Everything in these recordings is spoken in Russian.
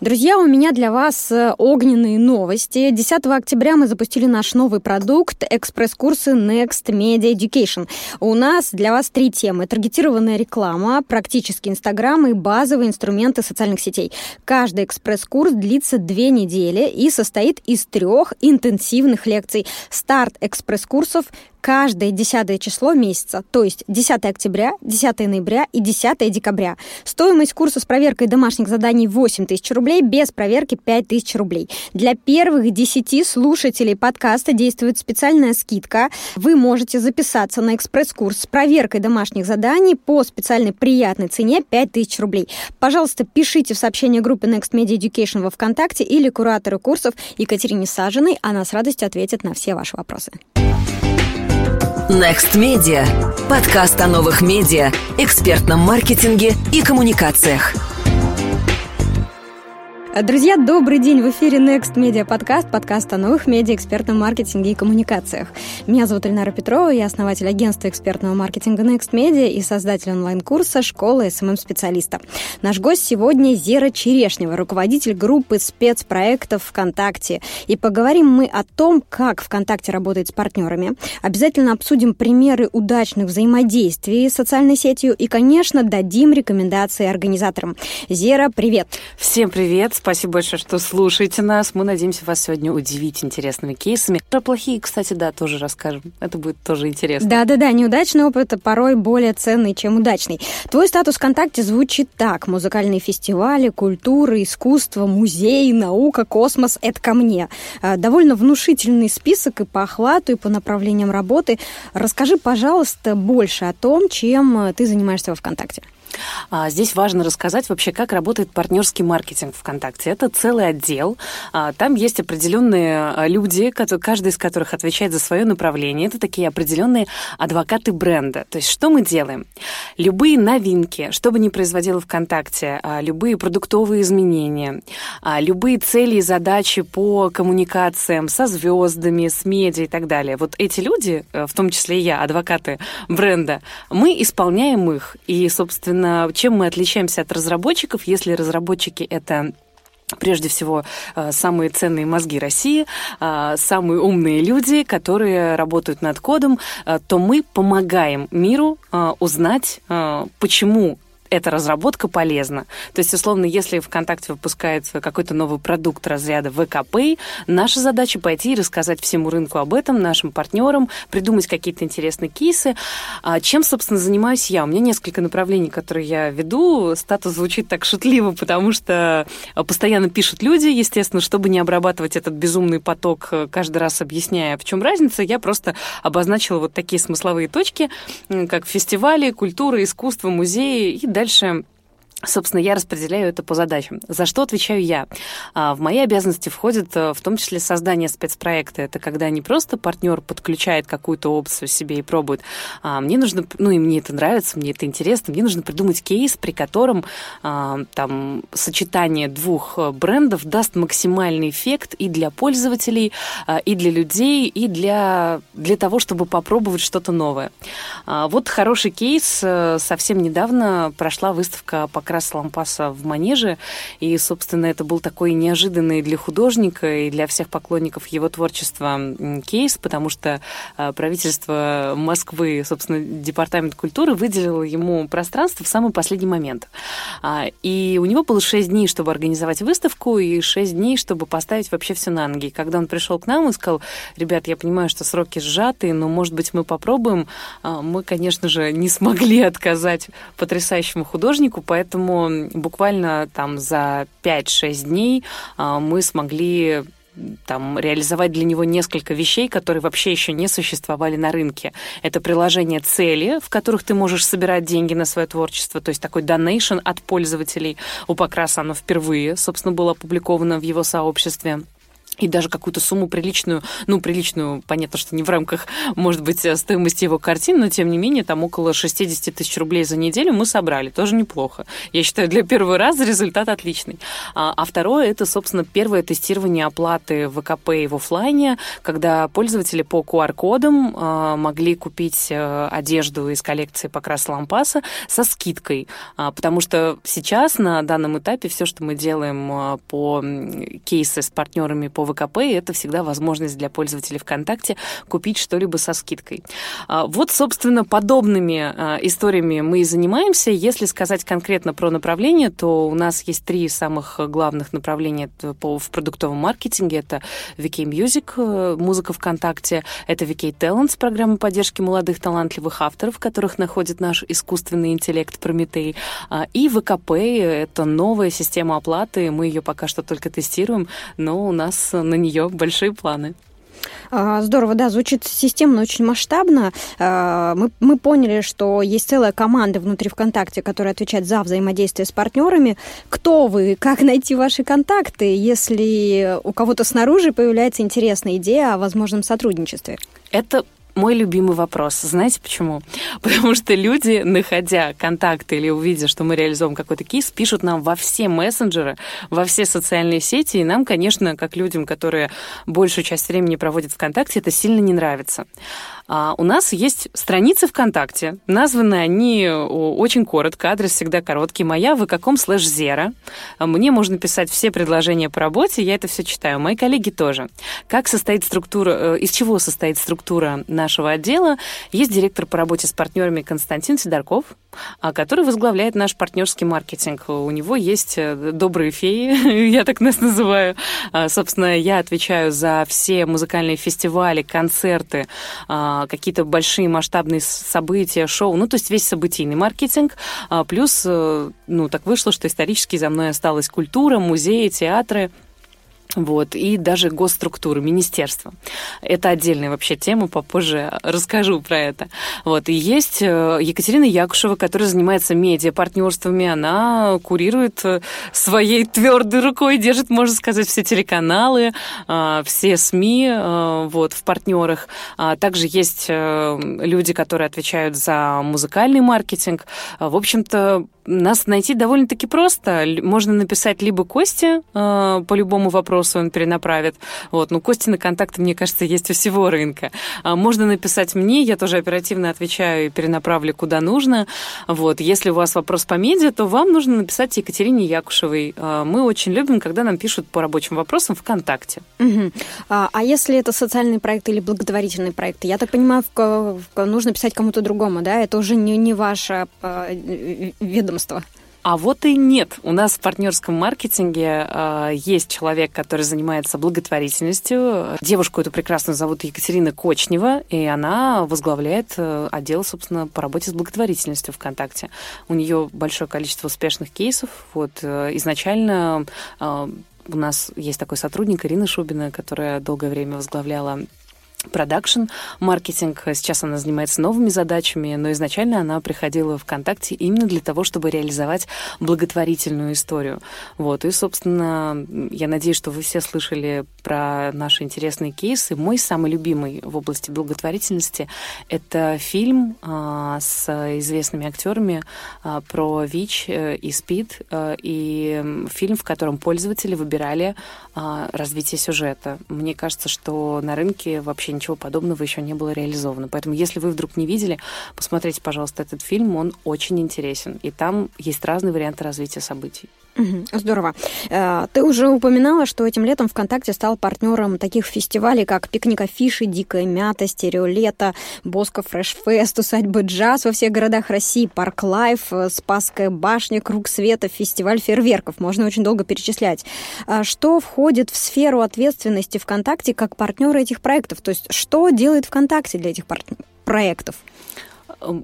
Друзья, у меня для вас э, огненные новости. 10 октября мы запустили наш новый продукт экспресс-курсы Next Media Education. У нас для вас три темы. Таргетированная реклама, практический Инстаграм и базовые инструменты социальных сетей. Каждый экспресс-курс длится две недели и состоит из трех интенсивных лекций. Старт экспресс-курсов каждое десятое число месяца, то есть 10 октября, 10 ноября и 10 декабря. Стоимость курса с проверкой домашних заданий 8 тысяч рублей, без проверки 5 тысяч рублей. Для первых 10 слушателей подкаста действует специальная скидка. Вы можете записаться на экспресс-курс с проверкой домашних заданий по специальной приятной цене 5 тысяч рублей. Пожалуйста, пишите в сообщение группы Next Media Education во ВКонтакте или куратору курсов Екатерине Сажиной. Она с радостью ответит на все ваши вопросы. Next Media. Подкаст о новых медиа, экспертном маркетинге и коммуникациях. Друзья, добрый день! В эфире Next Media Podcast, подкаст о новых медиа, экспертном маркетинге и коммуникациях. Меня зовут Ильнара Петрова, я основатель агентства экспертного маркетинга Next Media и создатель онлайн-курса «Школа SMM-специалиста». Наш гость сегодня Зера Черешнева, руководитель группы спецпроектов ВКонтакте. И поговорим мы о том, как ВКонтакте работает с партнерами. Обязательно обсудим примеры удачных взаимодействий с социальной сетью и, конечно, дадим рекомендации организаторам. Зера, привет! Всем привет! Спасибо большое, что слушаете нас. Мы надеемся вас сегодня удивить интересными кейсами. Про плохие, кстати, да, тоже расскажем. Это будет тоже интересно. Да-да-да, неудачный опыт порой более ценный, чем удачный. Твой статус ВКонтакте звучит так. Музыкальные фестивали, культура, искусство, музей, наука, космос — это ко мне. А, довольно внушительный список и по охвату, и по направлениям работы. Расскажи, пожалуйста, больше о том, чем ты занимаешься во ВКонтакте. А, здесь важно рассказать вообще, как работает партнерский маркетинг ВКонтакте. Это целый отдел. А, там есть определенные а, люди, каждый из которых отвечает за свое направление. Это такие определенные адвокаты бренда. То есть что мы делаем? Любые новинки, что бы ни производило ВКонтакте, любые продуктовые изменения, любые цели и задачи по коммуникациям со звездами, с медиа и так далее. Вот эти люди, э, в том числе и я, адвокаты бренда, мы исполняем их. И, собственно, собственно, чем мы отличаемся от разработчиков, если разработчики это прежде всего э, самые ценные мозги России, э, самые умные люди, которые работают над кодом, э, то мы помогаем миру узнать, почему эта разработка полезна. То есть, условно, если ВКонтакте выпускается какой-то новый продукт разряда ВКП, наша задача пойти и рассказать всему рынку об этом, нашим партнерам, придумать какие-то интересные кейсы. А чем, собственно, занимаюсь я? У меня несколько направлений, которые я веду. Статус звучит так шутливо, потому что постоянно пишут люди, естественно, чтобы не обрабатывать этот безумный поток, каждый раз объясняя, в чем разница, я просто обозначила вот такие смысловые точки, как фестивали, культура, искусство, музеи и дальше дальше Собственно, я распределяю это по задачам. За что отвечаю я? А, в мои обязанности входит э, в том числе создание спецпроекта. Это когда не просто партнер подключает какую-то опцию себе и пробует. А, мне нужно, ну и мне это нравится, мне это интересно, мне нужно придумать кейс, при котором а, там сочетание двух э, брендов даст максимальный эффект и для пользователей, и для людей, и для, для того, чтобы попробовать что-то новое. Вот хороший кейс. Э, совсем недавно прошла выставка по раз лампаса в манеже. И, собственно, это был такой неожиданный для художника и для всех поклонников его творчества кейс, потому что а, правительство Москвы, собственно, Департамент культуры выделило ему пространство в самый последний момент. А, и у него было шесть дней, чтобы организовать выставку, и шесть дней, чтобы поставить вообще все на ноги. Когда он пришел к нам и сказал, ребят, я понимаю, что сроки сжаты, но, может быть, мы попробуем, а, мы, конечно же, не смогли отказать потрясающему художнику, поэтому Поэтому буквально там за 5-6 дней а, мы смогли там, реализовать для него несколько вещей, которые вообще еще не существовали на рынке. Это приложение цели, в которых ты можешь собирать деньги на свое творчество, то есть такой donation от пользователей. У Покраса оно впервые, собственно, было опубликовано в его сообществе. И даже какую-то сумму приличную, ну, приличную, понятно, что не в рамках, может быть, э, стоимости его картин, но, тем не менее, там около 60 тысяч рублей за неделю мы собрали. Тоже неплохо. Я считаю, для первого раза результат отличный. А, а второе, это, собственно, первое тестирование оплаты ВКП в офлайне, когда пользователи по QR-кодам а, могли купить а, одежду из коллекции Покрас Лампаса со скидкой. А, потому что сейчас, на данном этапе, все, что мы делаем а, по кейсы с партнерами по ВКП, это всегда возможность для пользователей ВКонтакте купить что-либо со скидкой. А, вот, собственно, подобными а, историями мы и занимаемся. Если сказать конкретно про направление, то у нас есть три самых главных направления в продуктовом маркетинге. Это VK Music, э, музыка ВКонтакте, это VK Talents, программа поддержки молодых талантливых авторов, которых находит наш искусственный интеллект Прометей, а, и ВКП, это новая система оплаты, мы ее пока что только тестируем, но у нас на нее большие планы. А, здорово, да, звучит системно, очень масштабно. А, мы, мы поняли, что есть целая команда внутри ВКонтакте, которая отвечает за взаимодействие с партнерами. Кто вы? Как найти ваши контакты, если у кого-то снаружи появляется интересная идея о возможном сотрудничестве? Это мой любимый вопрос. Знаете почему? Потому что люди, находя контакты или увидя, что мы реализуем какой-то кейс, пишут нам во все мессенджеры, во все социальные сети, и нам, конечно, как людям, которые большую часть времени проводят ВКонтакте, это сильно не нравится. А у нас есть страницы ВКонтакте. Названы они очень коротко, адрес всегда короткий. Моя вы каком слэш зера. Мне можно писать все предложения по работе, я это все читаю. Мои коллеги тоже. Как состоит структура, э, из чего состоит структура нашего отдела? Есть директор по работе с партнерами Константин Сидорков, а, который возглавляет наш партнерский маркетинг. У него есть э, добрые феи, я так нас называю. А, собственно, я отвечаю за все музыкальные фестивали, концерты, а, какие-то большие масштабные события, шоу, ну, то есть весь событийный маркетинг. Плюс, э, ну, так вышло, что исторически за мной осталась культура, музеи, театры. Вот, и даже госструктуры, министерства. Это отдельная вообще тема, попозже расскажу про это. Вот, и есть э, Екатерина Якушева, которая занимается медиа-партнерствами, она курирует э, своей твердой рукой, держит, можно сказать, все телеканалы, э, все СМИ вот, в партнерах. А также есть люди, которые отвечают за музыкальный маркетинг. В общем-то, нас найти довольно-таки просто. Можно написать либо Косте э, по любому вопросу, он перенаправит. Вот. Но Кости на контакты, мне кажется, есть у всего рынка. А можно написать мне, я тоже оперативно отвечаю и перенаправлю куда нужно. Вот. Если у вас вопрос по медиа, то вам нужно написать Екатерине Якушевой. Э, мы очень любим, когда нам пишут по рабочим вопросам ВКонтакте. Угу. А, а если это социальный проект или благотворительный проект? Я так понимаю, в, в, нужно писать кому-то другому, да? Это уже не, не ваше э, ведомство ведомства? А вот и нет. У нас в партнерском маркетинге э, есть человек, который занимается благотворительностью. Девушку эту прекрасную зовут Екатерина Кочнева, и она возглавляет э, отдел, собственно, по работе с благотворительностью ВКонтакте. У нее большое количество успешных кейсов. Вот э, изначально э, у нас есть такой сотрудник Ирина Шубина, которая долгое время возглавляла продакшн, маркетинг. Сейчас она занимается новыми задачами, но изначально она приходила в ВКонтакте именно для того, чтобы реализовать благотворительную историю. Вот. И, собственно, я надеюсь, что вы все слышали про наши интересные кейсы. Мой самый любимый в области благотворительности — это фильм а, с известными актерами а, про ВИЧ э, и СПИД, а, и фильм, в котором пользователи выбирали а, развитие сюжета. Мне кажется, что на рынке вообще ничего подобного еще не было реализовано. Поэтому, если вы вдруг не видели, посмотрите, пожалуйста, этот фильм, он очень интересен. И там есть разные варианты развития событий. Здорово. Э, ты уже упоминала, что этим летом ВКонтакте стал партнером таких фестивалей, как «Пикник Афиши», «Дикая мята», «Стереолето», «Bosco Fresh Fest», «Усадьба Джаз» во всех городах России, «Park Live», «Спасская башня», «Круг света», фестиваль фейерверков. Можно очень долго перечислять. А что входит в сферу ответственности ВКонтакте как партнера этих проектов? То есть что делает ВКонтакте для этих проектов?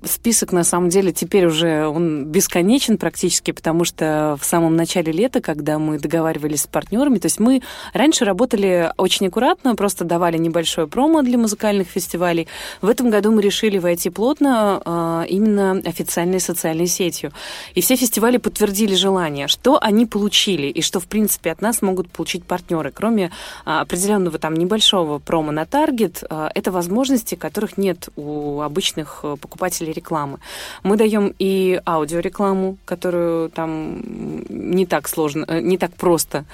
Список, на самом деле, теперь уже он бесконечен практически, потому что в самом начале лета, когда мы договаривались с партнерами, то есть мы раньше работали очень аккуратно, просто давали небольшое промо для музыкальных фестивалей. В этом году мы решили войти плотно а, именно официальной социальной сетью. И все фестивали подтвердили желание, что они получили и что, в принципе, от нас могут получить партнеры. Кроме а, определенного там небольшого промо на таргет, это возможности, которых нет у обычных э, покупателей рекламы. Мы даем и аудиорекламу, которую там не так сложно, э, не так просто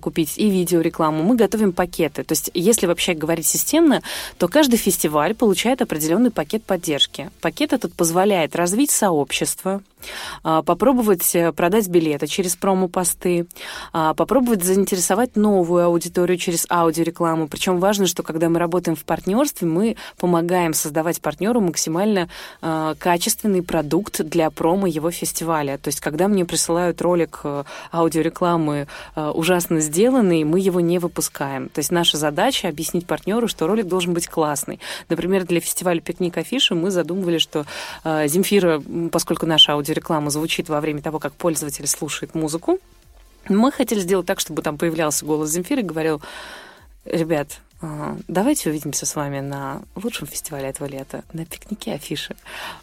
купить, и видеорекламу. Мы готовим пакеты. То есть, если вообще говорить системно, то каждый фестиваль получает определенный пакет поддержки. Пакет этот позволяет развить сообщество, а, попробовать э, продать билеты через промо-посты, а, попробовать заинтересовать новую аудиторию через аудиорекламу. Причем важно, что когда мы работаем в партнерстве, мы помогаем создавать партнеру максимально а, качественный продукт для промо его фестиваля. То есть, когда мне присылают ролик э, аудиорекламы ужасно сделанный, мы его не выпускаем. То есть наша задача объяснить партнеру, что ролик должен быть классный. Например, для фестиваля «Пикник Афиши» мы задумывали, что Земфира, поскольку наша аудиорекламы реклама звучит во время того, как пользователь слушает музыку. Мы хотели сделать так, чтобы там появлялся голос Земфиры и говорил, ребят, давайте увидимся с вами на лучшем фестивале этого лета, на пикнике афиши.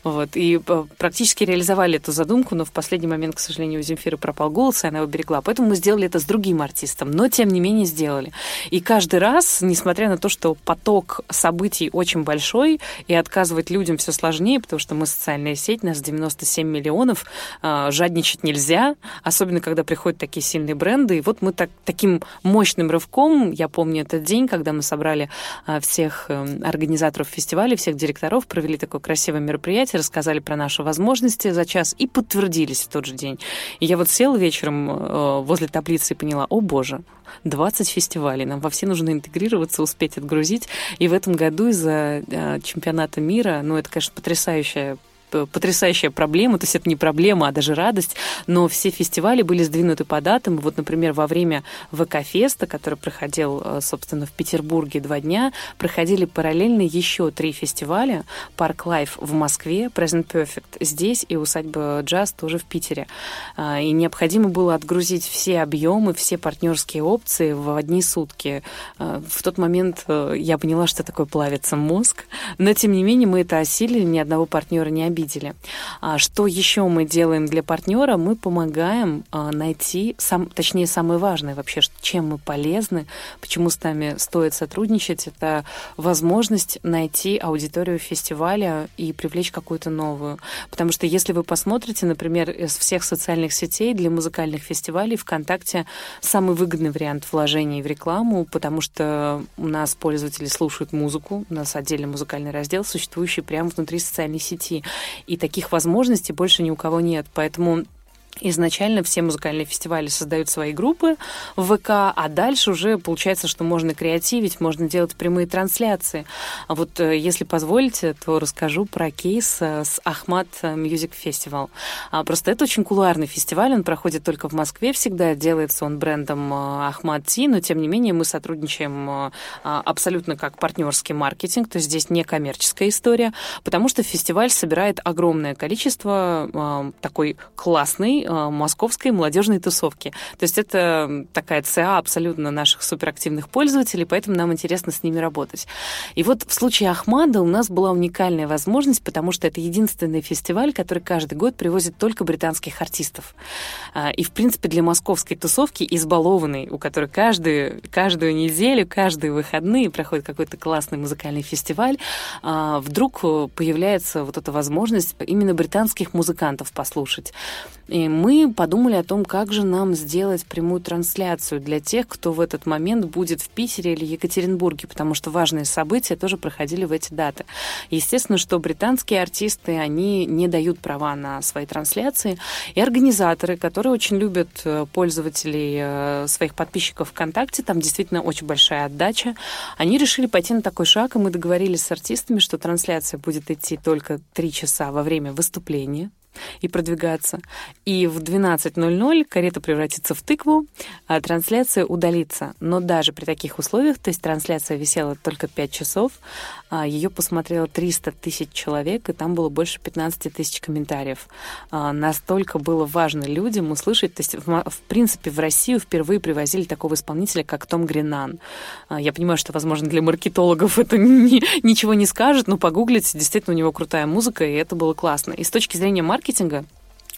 Вот. И э, практически реализовали эту задумку, но в последний момент, к сожалению, у Земфиры пропал голос, и она его берегла. Поэтому мы сделали это с другим артистом, но тем не менее сделали. И каждый раз, несмотря на то, что поток событий очень большой, и отказывать людям все сложнее, потому что мы социальная сеть, нас 97 миллионов, а, жадничать нельзя, особенно когда приходят такие сильные бренды. И вот мы так, таким мощным рывком, я помню этот день, когда мы собрали а, всех эм, организаторов фестиваля, всех директоров, провели такое красивое мероприятие, рассказали про наши возможности за час и подтвердились в тот же день. И я вот села вечером э, возле таблицы и поняла, о боже, 20 фестивалей. Нам во все нужно интегрироваться, успеть отгрузить. И в этом году из-за э, чемпионата мира, ну, это, конечно, потрясающая потрясающая проблема, то есть это не проблема, а даже радость, но все фестивали были сдвинуты по датам. Вот, например, во время VK Fest'а, который проходил, э, собственно, в Петербурге два дня, проходили параллельно еще три фестиваля. Park Live в Москве, Present Perfect здесь и усадьба Джаз тоже в Питере. А, и необходимо было отгрузить все объемы, все партнерские опции в одни сутки. А, в тот момент э, я поняла, что такое плавится мозг, но тем не менее мы это осилили, ни одного партнера не обидели обидели. А что еще мы делаем для партнера? Мы помогаем а, найти, сам, точнее, самое важное вообще, чем мы полезны, почему с нами стоит сотрудничать, это возможность найти аудиторию фестиваля и привлечь какую-то новую. Потому что если вы посмотрите, например, из всех социальных сетей для музыкальных фестивалей ВКонтакте самый выгодный вариант вложений в рекламу, потому что у нас пользователи слушают музыку, у нас отдельный музыкальный раздел, существующий прямо внутри социальной сети. И таких возможностей больше ни у кого нет. Поэтому Изначально все музыкальные фестивали создают свои группы в ВК, а дальше уже получается, что можно креативить, можно делать прямые трансляции. А вот э, если позволите, то расскажу про кейс э, с Ахмат Music Festival. А, просто это очень кулуарный фестиваль, он проходит только в Москве всегда, делается он брендом э, Ахмат Ти, но тем не менее мы сотрудничаем а, абсолютно как партнерский маркетинг, то есть здесь не коммерческая история, потому что фестиваль собирает огромное количество такой классный московской молодежной тусовки. То есть это такая ЦА абсолютно наших суперактивных пользователей, поэтому нам интересно с ними работать. И вот в случае Ахмада у нас была уникальная возможность, потому что это единственный фестиваль, который каждый год привозит только британских артистов. А, и, в принципе, для московской тусовки избалованной, у которой каждую, каждую неделю, каждые выходные проходит какой-то классный музыкальный фестиваль, а, вдруг появляется вот эта возможность именно британских музыкантов послушать. И мы подумали о том, как же нам сделать прямую трансляцию для тех, кто в этот момент будет в Питере или Екатеринбурге, потому что важные события тоже проходили в эти даты. Естественно, что британские артисты, они не дают права на свои трансляции, и организаторы, которые очень любят э, пользователей э, своих подписчиков ВКонтакте, там действительно очень большая отдача, они решили пойти на такой шаг, и мы договорились с артистами, что трансляция будет идти только три часа во время выступления, и продвигаться. И в 12.00 карета превратится в тыкву, а трансляция удалится. Но даже при таких условиях, то есть трансляция висела только 5 часов, а, ее посмотрело 300 тысяч человек, и там было больше 15 тысяч комментариев. А, настолько было важно людям услышать. То есть, в принципе, в Россию впервые привозили такого исполнителя, как Том Гринан. А, я понимаю, что, возможно, для маркетологов это ни, ничего не скажет, но погуглите, действительно, у него крутая музыка, и это было классно. И с точки зрения маркетинга, маркетинга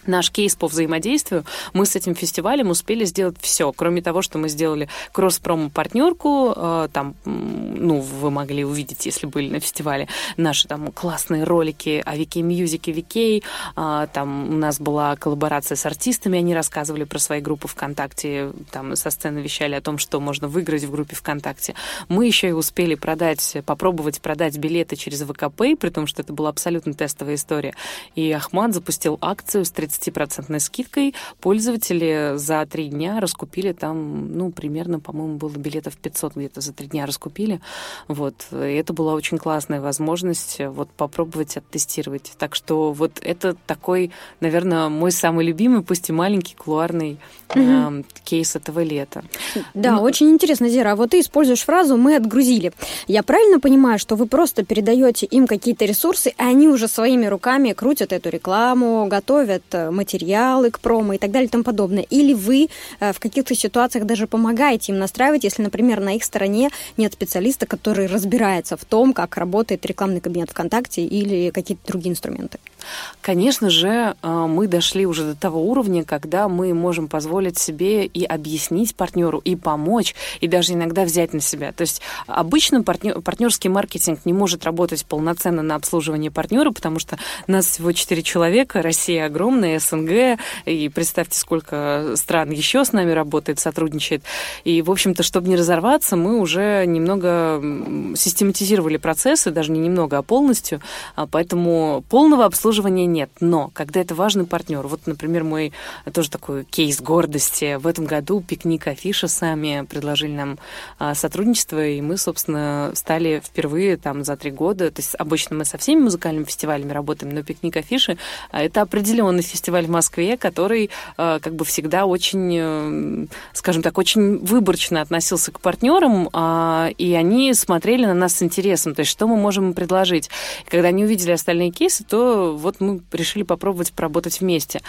наш кейс по взаимодействию, мы с этим фестивалем успели сделать все, кроме того, что мы сделали кросс-промо-партнерку, э, там, ну, вы могли увидеть, если были на фестивале, наши там классные ролики о VK Music'е VK, э, там у нас была коллаборация с артистами, они рассказывали про свои группы ВКонтакте, там со сцены вещали о том, что можно выиграть в группе ВКонтакте. Мы еще и успели продать, попробовать продать билеты через VK Pay, при том, что это была абсолютно тестовая история. И Ахмад запустил акцию с 30 30% скидкой. Пользователи за три дня раскупили там, ну, примерно, по-моему, было билетов 500 где-то за три дня раскупили. Вот. И это была очень классная возможность вот попробовать оттестировать. Так что вот это такой, наверное, мой самый любимый, пусть и маленький, кулуарный э, кейс этого лета. Да, Но... Ну, очень интересно, Зира. А вот ты используешь фразу «мы отгрузили». Я правильно понимаю, что вы просто передаете им какие-то ресурсы, а они уже своими руками крутят эту рекламу, готовят э, материалы к промо и так далее и тому подобное. Или вы э, в каких-то ситуациях даже помогаете им настраивать, если, например, на их стороне нет специалиста, который разбирается в том, как работает рекламный кабинет ВКонтакте или какие-то другие инструменты. Конечно же, э, мы дошли уже до того уровня, когда мы можем позволить себе и объяснить партнеру, и помочь, и даже иногда взять на себя. То есть обычно партнер, партнерский маркетинг не может работать полноценно на обслуживание партнера, потому что нас всего 4 человека, Россия огромная, СНГ, и представьте, сколько стран еще с нами работает, сотрудничает. И, в общем-то, чтобы не разорваться, мы уже немного систематизировали процессы, даже не немного, а полностью, а поэтому полного обслуживания обслуживания нет. Но когда это важный партнер, вот, например, мой тоже такой кейс гордости, в этом году пикник Афиша сами предложили нам а, сотрудничество, и мы, собственно, стали впервые там за три года, то есть обычно мы со всеми музыкальными фестивалями работаем, но пикник Афиши а, это определенный фестиваль в Москве, который а, как бы всегда очень, э, скажем так, очень выборочно относился к партнерам, и они смотрели на нас с интересом, то есть что мы можем предложить. И когда они увидели остальные кейсы, то вот мы решили попробовать поработать вместе.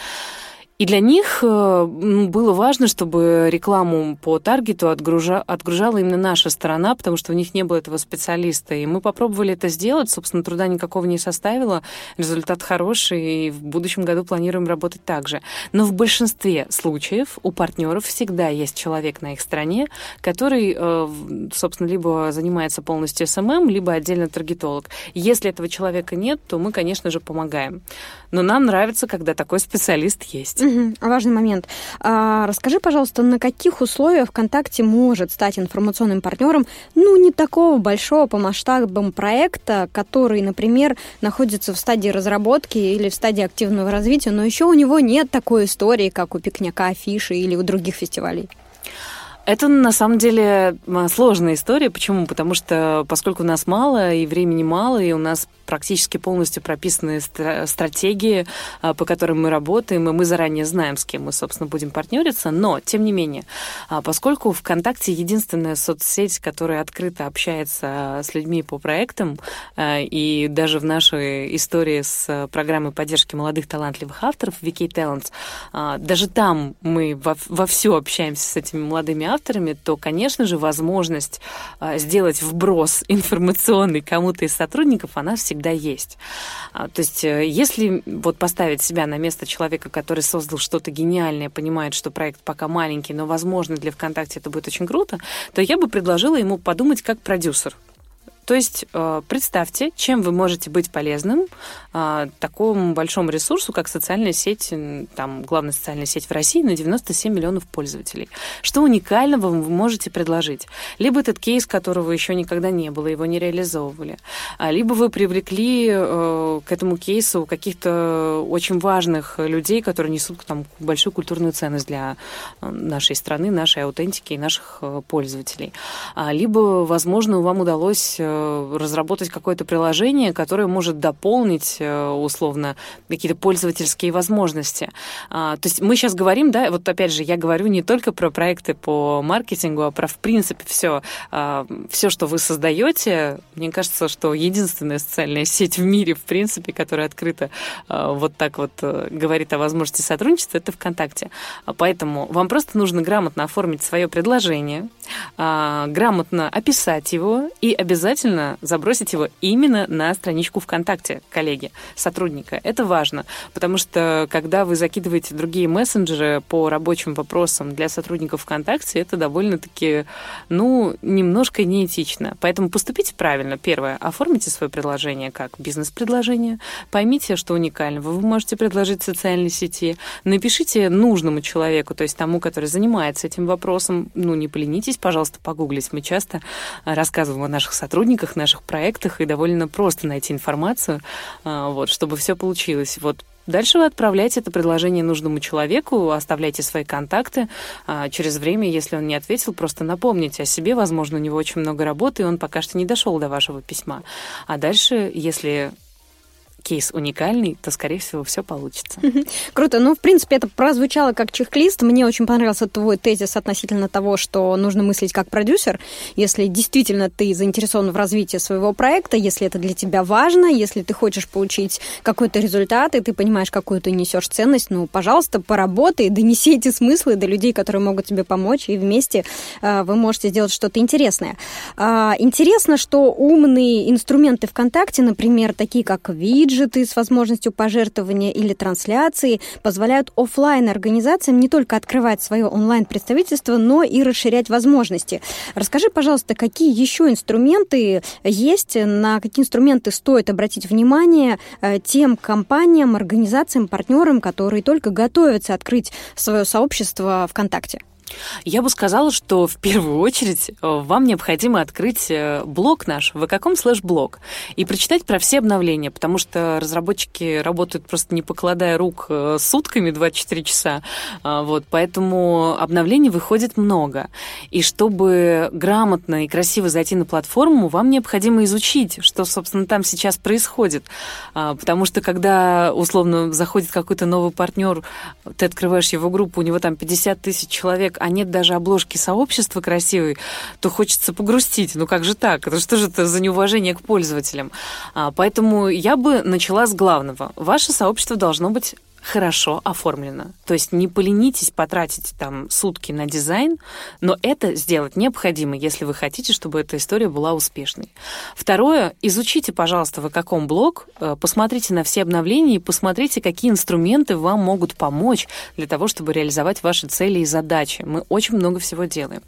И для них э, было важно, чтобы рекламу по таргету отгружа, отгружала именно наша сторона, потому что у них не было этого специалиста. И мы попробовали это сделать, собственно, труда никакого не составило, результат хороший, и в будущем году планируем работать так же. Но в большинстве случаев у партнеров всегда есть человек на их стороне, который, э, собственно, либо занимается полностью СММ, либо отдельно таргетолог. Если этого человека нет, то мы, конечно же, помогаем. Но нам нравится, когда такой специалист есть. Угу, важный момент. А, расскажи, пожалуйста, на каких условиях ВКонтакте может стать информационным партнером, ну, не такого большого по масштабам проекта, который, например, находится в стадии разработки или в стадии активного развития, но еще у него нет такой истории, как у пикника афиши или у других фестивалей? Это на самом деле сложная история. Почему? Потому что поскольку нас мало и времени мало, и у нас практически полностью прописаны стратегии, а, по которым мы работаем, и мы заранее знаем, с кем мы, собственно, будем партнериться. Но, тем не менее, а, поскольку ВКонтакте единственная соцсеть, которая открыто общается с людьми по проектам, а, и даже в нашей истории с программой поддержки молодых талантливых авторов VK Talents, даже там мы во, вовсю общаемся с этими молодыми авторами, то, конечно же, возможность сделать вброс информационный кому-то из сотрудников, она всегда всегда есть. А, то есть э, если вот поставить себя на место человека, который создал что-то гениальное, понимает, что проект пока маленький, но, возможно, для ВКонтакте это будет очень круто, то я бы предложила ему подумать как продюсер. То есть э, представьте, чем вы можете быть полезным э, такому большому ресурсу, как социальная сеть, там, главная социальная сеть в России на 97 миллионов пользователей. Что уникального вы можете предложить? Либо этот кейс, которого еще никогда не было, его не реализовывали. А, либо вы привлекли э, к этому кейсу каких-то очень важных людей, которые несут там большую культурную ценность для нашей страны, нашей аутентики и наших пользователей. А, либо, возможно, вам удалось разработать какое-то приложение, которое может дополнить э, условно какие-то пользовательские возможности. А, то есть мы сейчас говорим, да, вот опять же, я говорю не только про проекты по маркетингу, а про, в принципе, все, а, все, что вы создаете. Мне кажется, что единственная социальная сеть в мире, в принципе, которая открыта а, вот так вот говорит о возможности сотрудничества, это ВКонтакте. Поэтому вам просто нужно грамотно оформить свое предложение, грамотно описать его и обязательно забросить его именно на страничку ВКонтакте, коллеги, сотрудника. Это важно, потому что когда вы закидываете другие мессенджеры по рабочим вопросам для сотрудников ВКонтакте, это довольно-таки, ну, немножко неэтично. Поэтому поступите правильно. Первое, оформите свое предложение как бизнес-предложение, поймите, что уникального вы можете предложить в социальной сети, напишите нужному человеку, то есть тому, который занимается этим вопросом, ну, не поленитесь, пожалуйста, погуглить. Мы часто рассказываем о наших сотрудниках, наших проектах, и довольно просто найти информацию, а, вот, чтобы все получилось. Вот Дальше вы отправляете это предложение нужному человеку, оставляйте свои контакты. А, через время, если он не ответил, просто напомните о себе. Возможно, у него очень много работы, и он пока что не дошел до вашего письма. А дальше, если кейс уникальный, то, скорее всего, все получится. Круто. Ну, в принципе, это прозвучало как чек-лист. Мне очень понравился твой тезис относительно того, что нужно мыслить как продюсер. Если действительно ты заинтересован в развитии своего проекта, если это для тебя важно, если ты хочешь получить какой-то результат, и ты понимаешь, какую ты несешь ценность, ну, пожалуйста, поработай, донеси эти смыслы до людей, которые могут тебе помочь, и вместе э, вы можете сделать что-то интересное. Э, интересно, что умные инструменты ВКонтакте, например, такие как виджет, виджеты с возможностью пожертвования или трансляции позволяют офлайн организациям не только открывать свое онлайн-представительство, но и расширять возможности. Расскажи, пожалуйста, какие еще инструменты есть, на какие инструменты стоит обратить внимание э, тем компаниям, организациям, партнерам, которые только готовятся открыть свое сообщество ВКонтакте? Я бы сказала, что в первую очередь э, вам необходимо открыть э, блог наш, в каком слэш блог, и прочитать про все обновления, потому что разработчики работают просто не покладая рук э, сутками 24 часа, вот, поэтому обновлений выходит много. И чтобы грамотно и красиво зайти на платформу, вам необходимо изучить, что, собственно, там сейчас происходит. Потому что когда, условно, заходит какой-то новый партнер, ты открываешь его группу, у него там 50 тысяч человек, а нет даже обложки сообщества красивой, то хочется погрустить. Ну как же так? Это что же это за неуважение к пользователям? А, поэтому я бы начала с главного. Ваше сообщество должно быть хорошо оформлено. То есть не поленитесь потратить там сутки на дизайн, но это сделать необходимо, если вы хотите, чтобы эта история была успешной. Второе, изучите, пожалуйста, в каком блог, э, посмотрите на все обновления и посмотрите, какие инструменты вам могут помочь для того, чтобы реализовать ваши цели и задачи. Мы очень много всего делаем.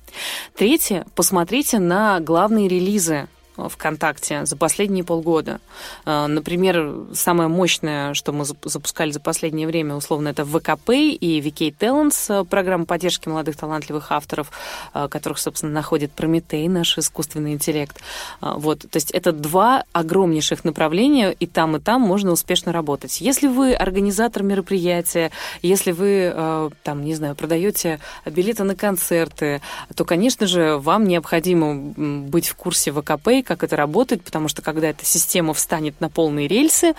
Третье, посмотрите на главные релизы ВКонтакте за последние полгода. А, например, самое мощное, что мы запускали за последнее время, условно, это ВКП и VK Talents, программа поддержки молодых талантливых авторов, а, которых, собственно, находит Прометей, наш искусственный интеллект. Вот, то есть это два огромнейших направления, и там, и там можно успешно работать. Если вы организатор мероприятия, если вы, там, не знаю, продаете билеты на концерты, то, конечно же, вам необходимо быть в курсе ВКП, как это работает, потому что когда эта система встанет на полные рельсы,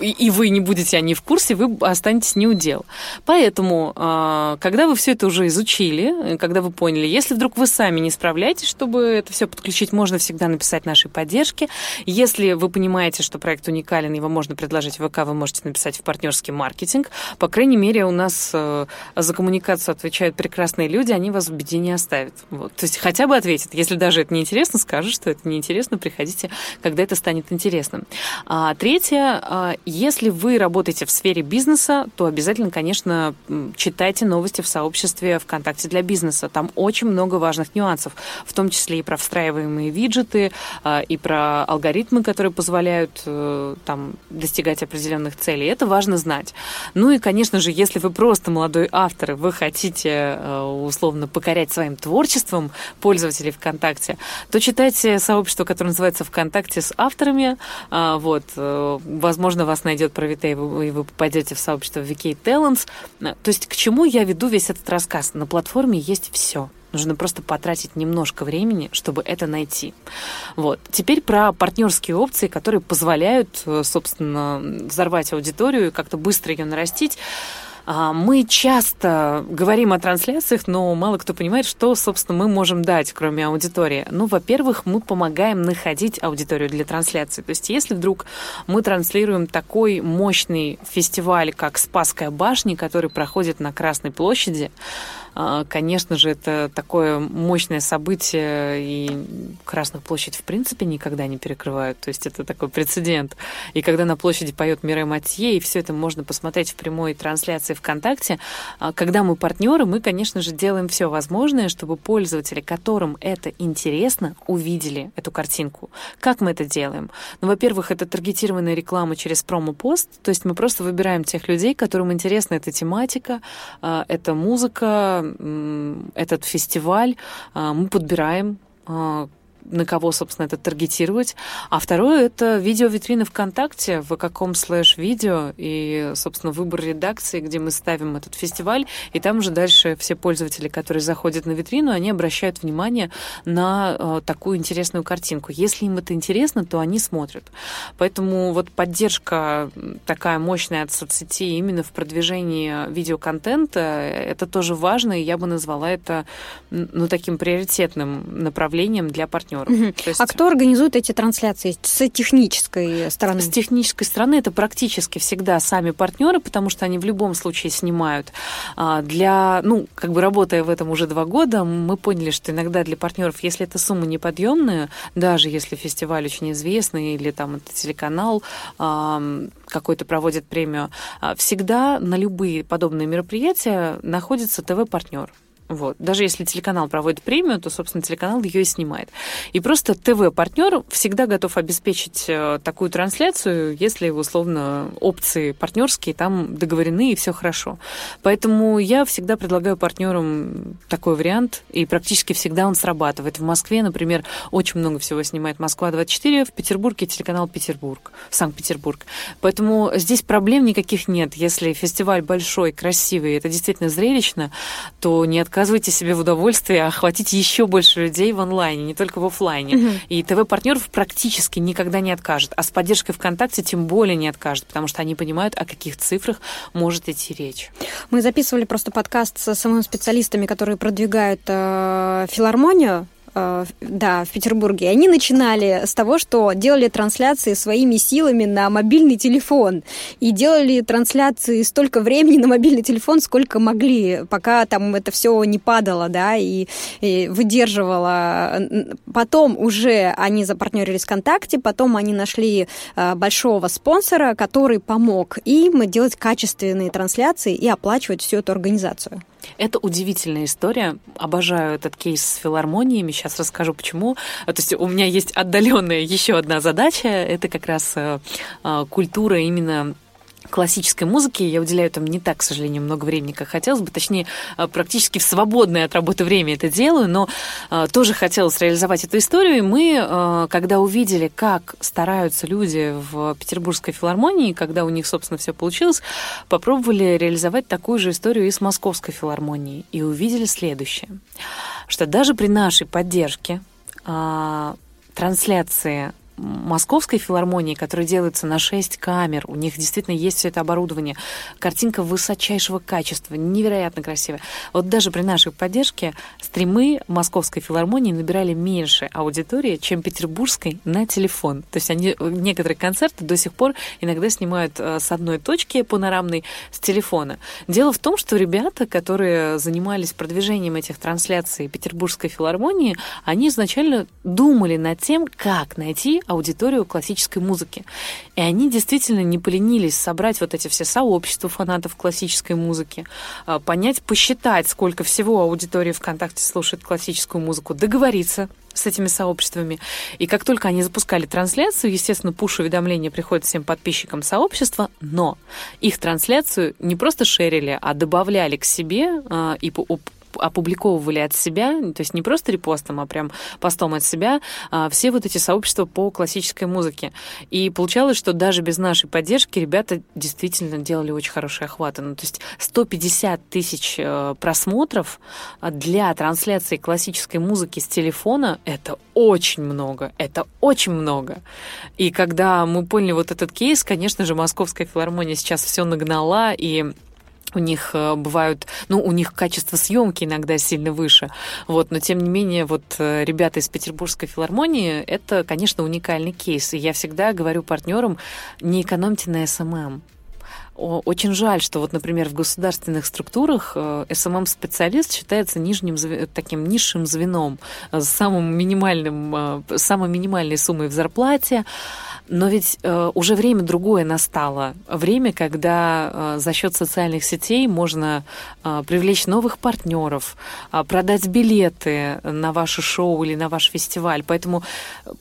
и вы не будете они в курсе, вы останетесь не у дел. Поэтому, а, когда вы все это уже изучили, когда вы поняли, если вдруг вы сами не справляетесь, чтобы это все подключить, можно всегда написать нашей поддержке. Если вы понимаете, что проект уникален, его можно предложить в ВК, вы можете написать в партнерский маркетинг. По крайней мере, у нас э, за коммуникацию отвечают прекрасные люди, они вас в беде не оставят. Вот. То есть хотя бы ответят. Если даже это неинтересно, скажут, что это неинтересно, приходите, когда это станет интересным. А, третье, а, если вы работаете в сфере бизнеса, то обязательно, конечно, читайте новости в сообществе ВКонтакте для бизнеса. Там очень много важных нюансов, в том числе и про встраиваемые виджеты, а, и про алгоритмы, которые позволяют э, там, достигать определенных целей. Это важно знать. Ну и, конечно же, если вы просто молодой автор, и вы хотите э, условно покорять своим творчеством пользователей ВКонтакте, то читайте сообщество сообщество, которое называется ВКонтакте с авторами. А, вот, э, возможно, вас найдет Провитей, и вы попадете в сообщество VK Talents. То есть к чему я веду весь этот рассказ? На платформе есть все. Нужно просто потратить немножко времени, чтобы это найти. Вот. Теперь про партнерские опции, которые позволяют, э, собственно, взорвать аудиторию и как-то быстро ее нарастить. А, мы часто говорим о трансляциях, но мало кто понимает, что, собственно, мы можем дать, кроме аудитории. Ну, во-первых, мы помогаем находить аудиторию для трансляции. То есть, если вдруг мы транслируем такой мощный фестиваль, как Спасская башня, который проходит на Красной площади, конечно же, это такое мощное событие, и Красную площадь в принципе никогда не перекрывают. То есть это такой прецедент. И когда на площади поет Мире Матье, и все это можно посмотреть в прямой трансляции ВКонтакте, а, когда мы партнеры, мы, конечно же, делаем все возможное, чтобы пользователи, которым это интересно, увидели эту картинку. Как мы это делаем? Ну, во-первых, это таргетированная реклама через промо-пост, то есть мы просто выбираем тех людей, которым интересна эта тематика, а, эта музыка, этот фестиваль а, мы подбираем а, на кого, собственно, это таргетировать. А второе — это видео-витрины ВКонтакте, в каком слэш видео и, собственно, выбор редакции, где мы ставим этот фестиваль, и там уже дальше все пользователи, которые заходят на витрину, они обращают внимание на э, такую интересную картинку. Если им это интересно, то они смотрят. Поэтому вот поддержка такая мощная от соцсетей именно в продвижении видеоконтента, это тоже важно, и я бы назвала это ну, таким приоритетным направлением для партнеров партнеров. Угу. есть... А кто организует эти трансляции с технической стороны? С технической стороны это практически всегда сами партнеры, потому что они в любом случае снимают. А, для, ну, как бы работая в этом уже два года, мы поняли, что иногда для партнеров, если эта сумма неподъемная, даже если фестиваль очень известный или там это телеканал какой-то проводит премию, а, всегда на любые подобные мероприятия находится ТВ-партнер. Вот. Даже если телеканал проводит премию, то, собственно, телеканал ее и снимает. И просто ТВ-партнер всегда готов обеспечить э, такую трансляцию, если, условно, опции партнерские там договорены и все хорошо. Поэтому я всегда предлагаю партнерам такой вариант, и практически всегда он срабатывает. В Москве, например, очень много всего снимает Москва-24, в Петербурге телеканал Петербург, Санкт-Петербург. Поэтому здесь проблем никаких нет. Если фестиваль большой, красивый, это действительно зрелищно, то не отказывайтесь отказывайте себе в удовольствии охватить еще больше людей в онлайне, не только в офлайне. Угу. И ТВ-партнеров практически никогда не откажет. А с поддержкой ВКонтакте тем более не откажет, потому что они понимают, о каких цифрах может идти речь. Мы записывали просто подкаст с самыми специалистами, которые продвигают э, филармонию да, в Петербурге. Они начинали с того, что делали трансляции своими силами на мобильный телефон. И делали трансляции столько времени на мобильный телефон, сколько могли, пока там это все не падало, да, и, и выдерживало. Потом уже они запартнерились ВКонтакте, потом они нашли э, большого спонсора, который помог им делать качественные трансляции и оплачивать всю эту организацию. Это удивительная история. Обожаю этот кейс с филармониями. Сейчас расскажу, почему. То есть у меня есть отдаленная еще одна задача. Это как раз э, э, культура именно классической музыки. Я уделяю там не так, к сожалению, много времени, как хотелось бы. Точнее, э, практически в свободное от работы время это делаю, но э, тоже хотелось реализовать эту историю. И мы, э, когда увидели, как стараются люди в Петербургской филармонии, когда у них, собственно, все получилось, попробовали реализовать такую же историю и с Московской филармонией. И увидели следующее, что даже при нашей поддержке трансляции Московской филармонии, которые делаются на 6 камер, у них действительно есть все это оборудование, картинка высочайшего качества, невероятно красивая. Вот даже при нашей поддержке стримы Московской филармонии набирали меньше аудитории, чем петербургской на телефон. То есть они некоторые концерты до сих пор иногда снимают э, с одной точки панорамной с телефона. Дело в том, что ребята, которые занимались продвижением этих трансляций Петербургской филармонии, они изначально думали над тем, как найти аудиторию классической музыки. И они действительно не поленились собрать вот эти все сообщества фанатов классической музыки, а, понять, посчитать, сколько всего аудитории ВКонтакте слушает классическую музыку, договориться с этими сообществами. И как только они запускали трансляцию, естественно, пуш-уведомления приходят всем подписчикам сообщества, но их трансляцию не просто шерили, а добавляли к себе э, и опубликовывали от себя, то есть не просто репостом, а прям постом от себя, а, все вот эти сообщества по классической музыке. И получалось, что даже без нашей поддержки ребята действительно делали очень хорошие охваты. Ну, то есть 150 тысяч э, просмотров для трансляции классической музыки с телефона — это очень много, это очень много. И когда мы поняли вот этот кейс, конечно же, Московская филармония сейчас все нагнала, и у них э, бывают, ну, у них качество съемки иногда сильно выше, вот, но тем не менее, вот э, ребята из Петербургской филармонии, это, конечно, уникальный кейс, и я всегда говорю партнерам, не экономьте на СММ, очень жаль, что вот, например, в государственных структурах СММ-специалист считается нижним, таким низшим звеном с самым минимальным, самой минимальной суммой в зарплате, но ведь э, уже время другое настало. Время, когда э, за счет социальных сетей можно э, привлечь новых партнеров, э, продать билеты на ваше шоу или на ваш фестиваль. Поэтому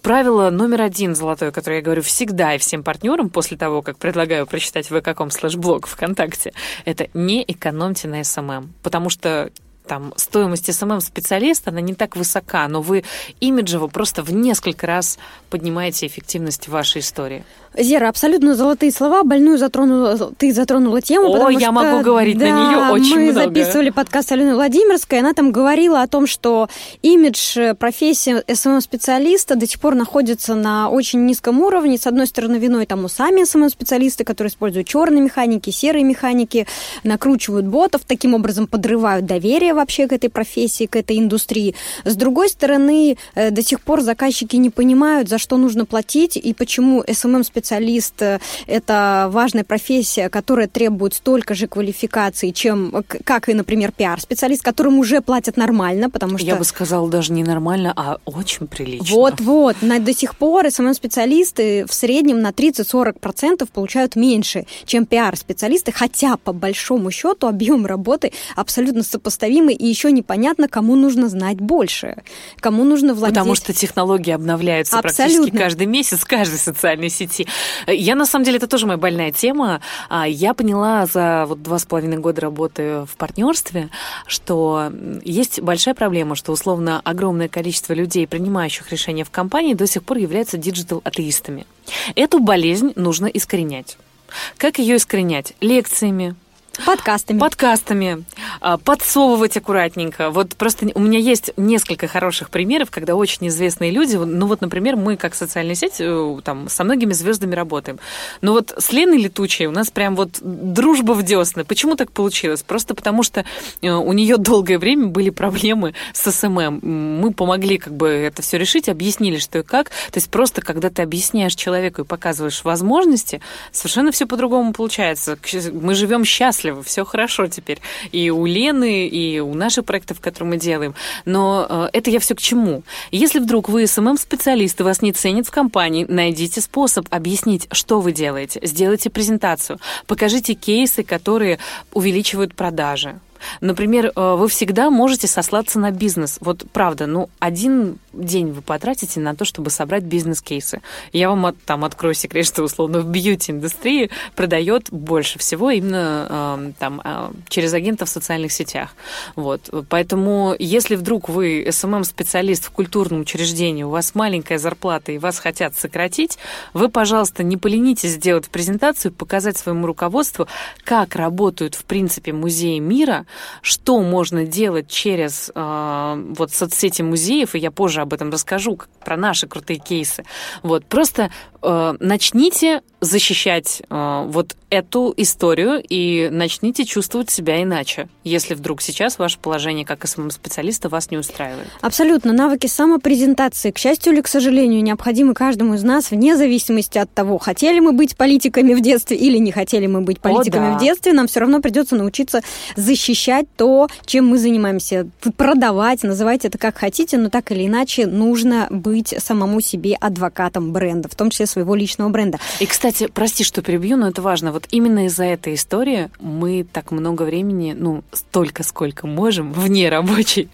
правило номер один золотое, которое я говорю всегда и всем партнерам после того, как предлагаю прочитать vk.com слэш блог ВКонтакте, это не экономьте на СММ. Потому что там стоимость СММ-специалиста, она не так высока, но вы имиджево просто в несколько раз поднимаете эффективность вашей истории. Зера, абсолютно золотые слова. Больную затронула, ты затронула тему. О, я что, могу говорить да, на нее очень мы много. Мы записывали подкаст Алены Владимирской, она там говорила о том, что имидж э, профессии СММ-специалиста до сих пор находится на очень низком уровне. С одной стороны, виной тому сами СММ-специалисты, которые используют черные механики, серые механики, накручивают ботов, таким образом подрывают доверие вообще к этой профессии, к этой индустрии. С другой стороны, э, до сих пор заказчики не понимают, за что нужно платить и почему СММ-специалисты специалист э, – это важная профессия, которая требует столько же квалификации, чем, как и, например, пиар-специалист, которому уже платят нормально, потому что... Я бы сказала, даже не нормально, а очень прилично. Вот-вот. До сих пор СММ-специалисты в среднем на 30-40% получают меньше, чем пиар-специалисты, хотя, по большому счету, объем работы абсолютно сопоставимый, и еще непонятно, кому нужно знать больше, кому нужно владеть... Потому что технологии обновляются Абсолютно. практически каждый месяц, каждой социальной сети. Я, на самом деле, это тоже моя больная тема. А, я поняла за вот два с половиной года работы в партнерстве, что есть большая проблема, что условно огромное количество людей, принимающих решения в компании, до сих пор являются диджитал-атеистами. Эту болезнь нужно искоренять. Как ее искоренять? Лекциями, Подкастами. Подкастами. А, подсовывать аккуратненько. Вот просто у меня есть несколько хороших примеров, когда очень известные люди, ну вот, например, мы как социальная сеть э, там со многими звездами работаем. Но вот с Леной Летучей у нас прям вот дружба в десны. Почему так получилось? Просто потому что э, у нее долгое время были проблемы с СММ. Мы помогли как бы это все решить, объяснили, что и как. То есть просто когда ты объясняешь человеку и показываешь возможности, совершенно все по-другому получается. Мы живем счастливо счастливы, все хорошо теперь. И у Лены, и у наших проектов, которые мы делаем. Но э, это я все к чему? Если вдруг вы СММ-специалист и вас не ценят в компании, найдите способ объяснить, что вы делаете. Сделайте презентацию. Покажите кейсы, которые увеличивают продажи. Например, э, вы всегда можете сослаться на бизнес. Вот правда, ну, один день вы потратите на то, чтобы собрать бизнес-кейсы. Я вам от, там открою секрет, что условно в бьюти-индустрии продает больше всего именно э, там э, через агентов в социальных сетях. Вот. Поэтому, если вдруг вы СММ-специалист в культурном учреждении, у вас маленькая зарплата и вас хотят сократить, вы, пожалуйста, не поленитесь сделать презентацию, показать своему руководству, как работают, в принципе, музеи мира, что можно делать через э, вот соцсети музеев, и я позже об этом расскажу, про наши крутые кейсы. Вот, просто начните защищать э, вот эту историю и начните чувствовать себя иначе, если вдруг сейчас ваше положение как СММ-специалиста вас не устраивает. Абсолютно. Навыки самопрезентации, к счастью или к сожалению, необходимы каждому из нас вне зависимости от того, хотели мы быть политиками в детстве или не хотели мы быть политиками О, да. в детстве, нам все равно придется научиться защищать то, чем мы занимаемся, продавать, называйте это как хотите, но так или иначе нужно быть самому себе адвокатом бренда, в том числе своего личного бренда. И, кстати, прости, что перебью, но это важно. Вот именно из-за этой истории мы так много времени, ну, столько, сколько можем, вне рабочей,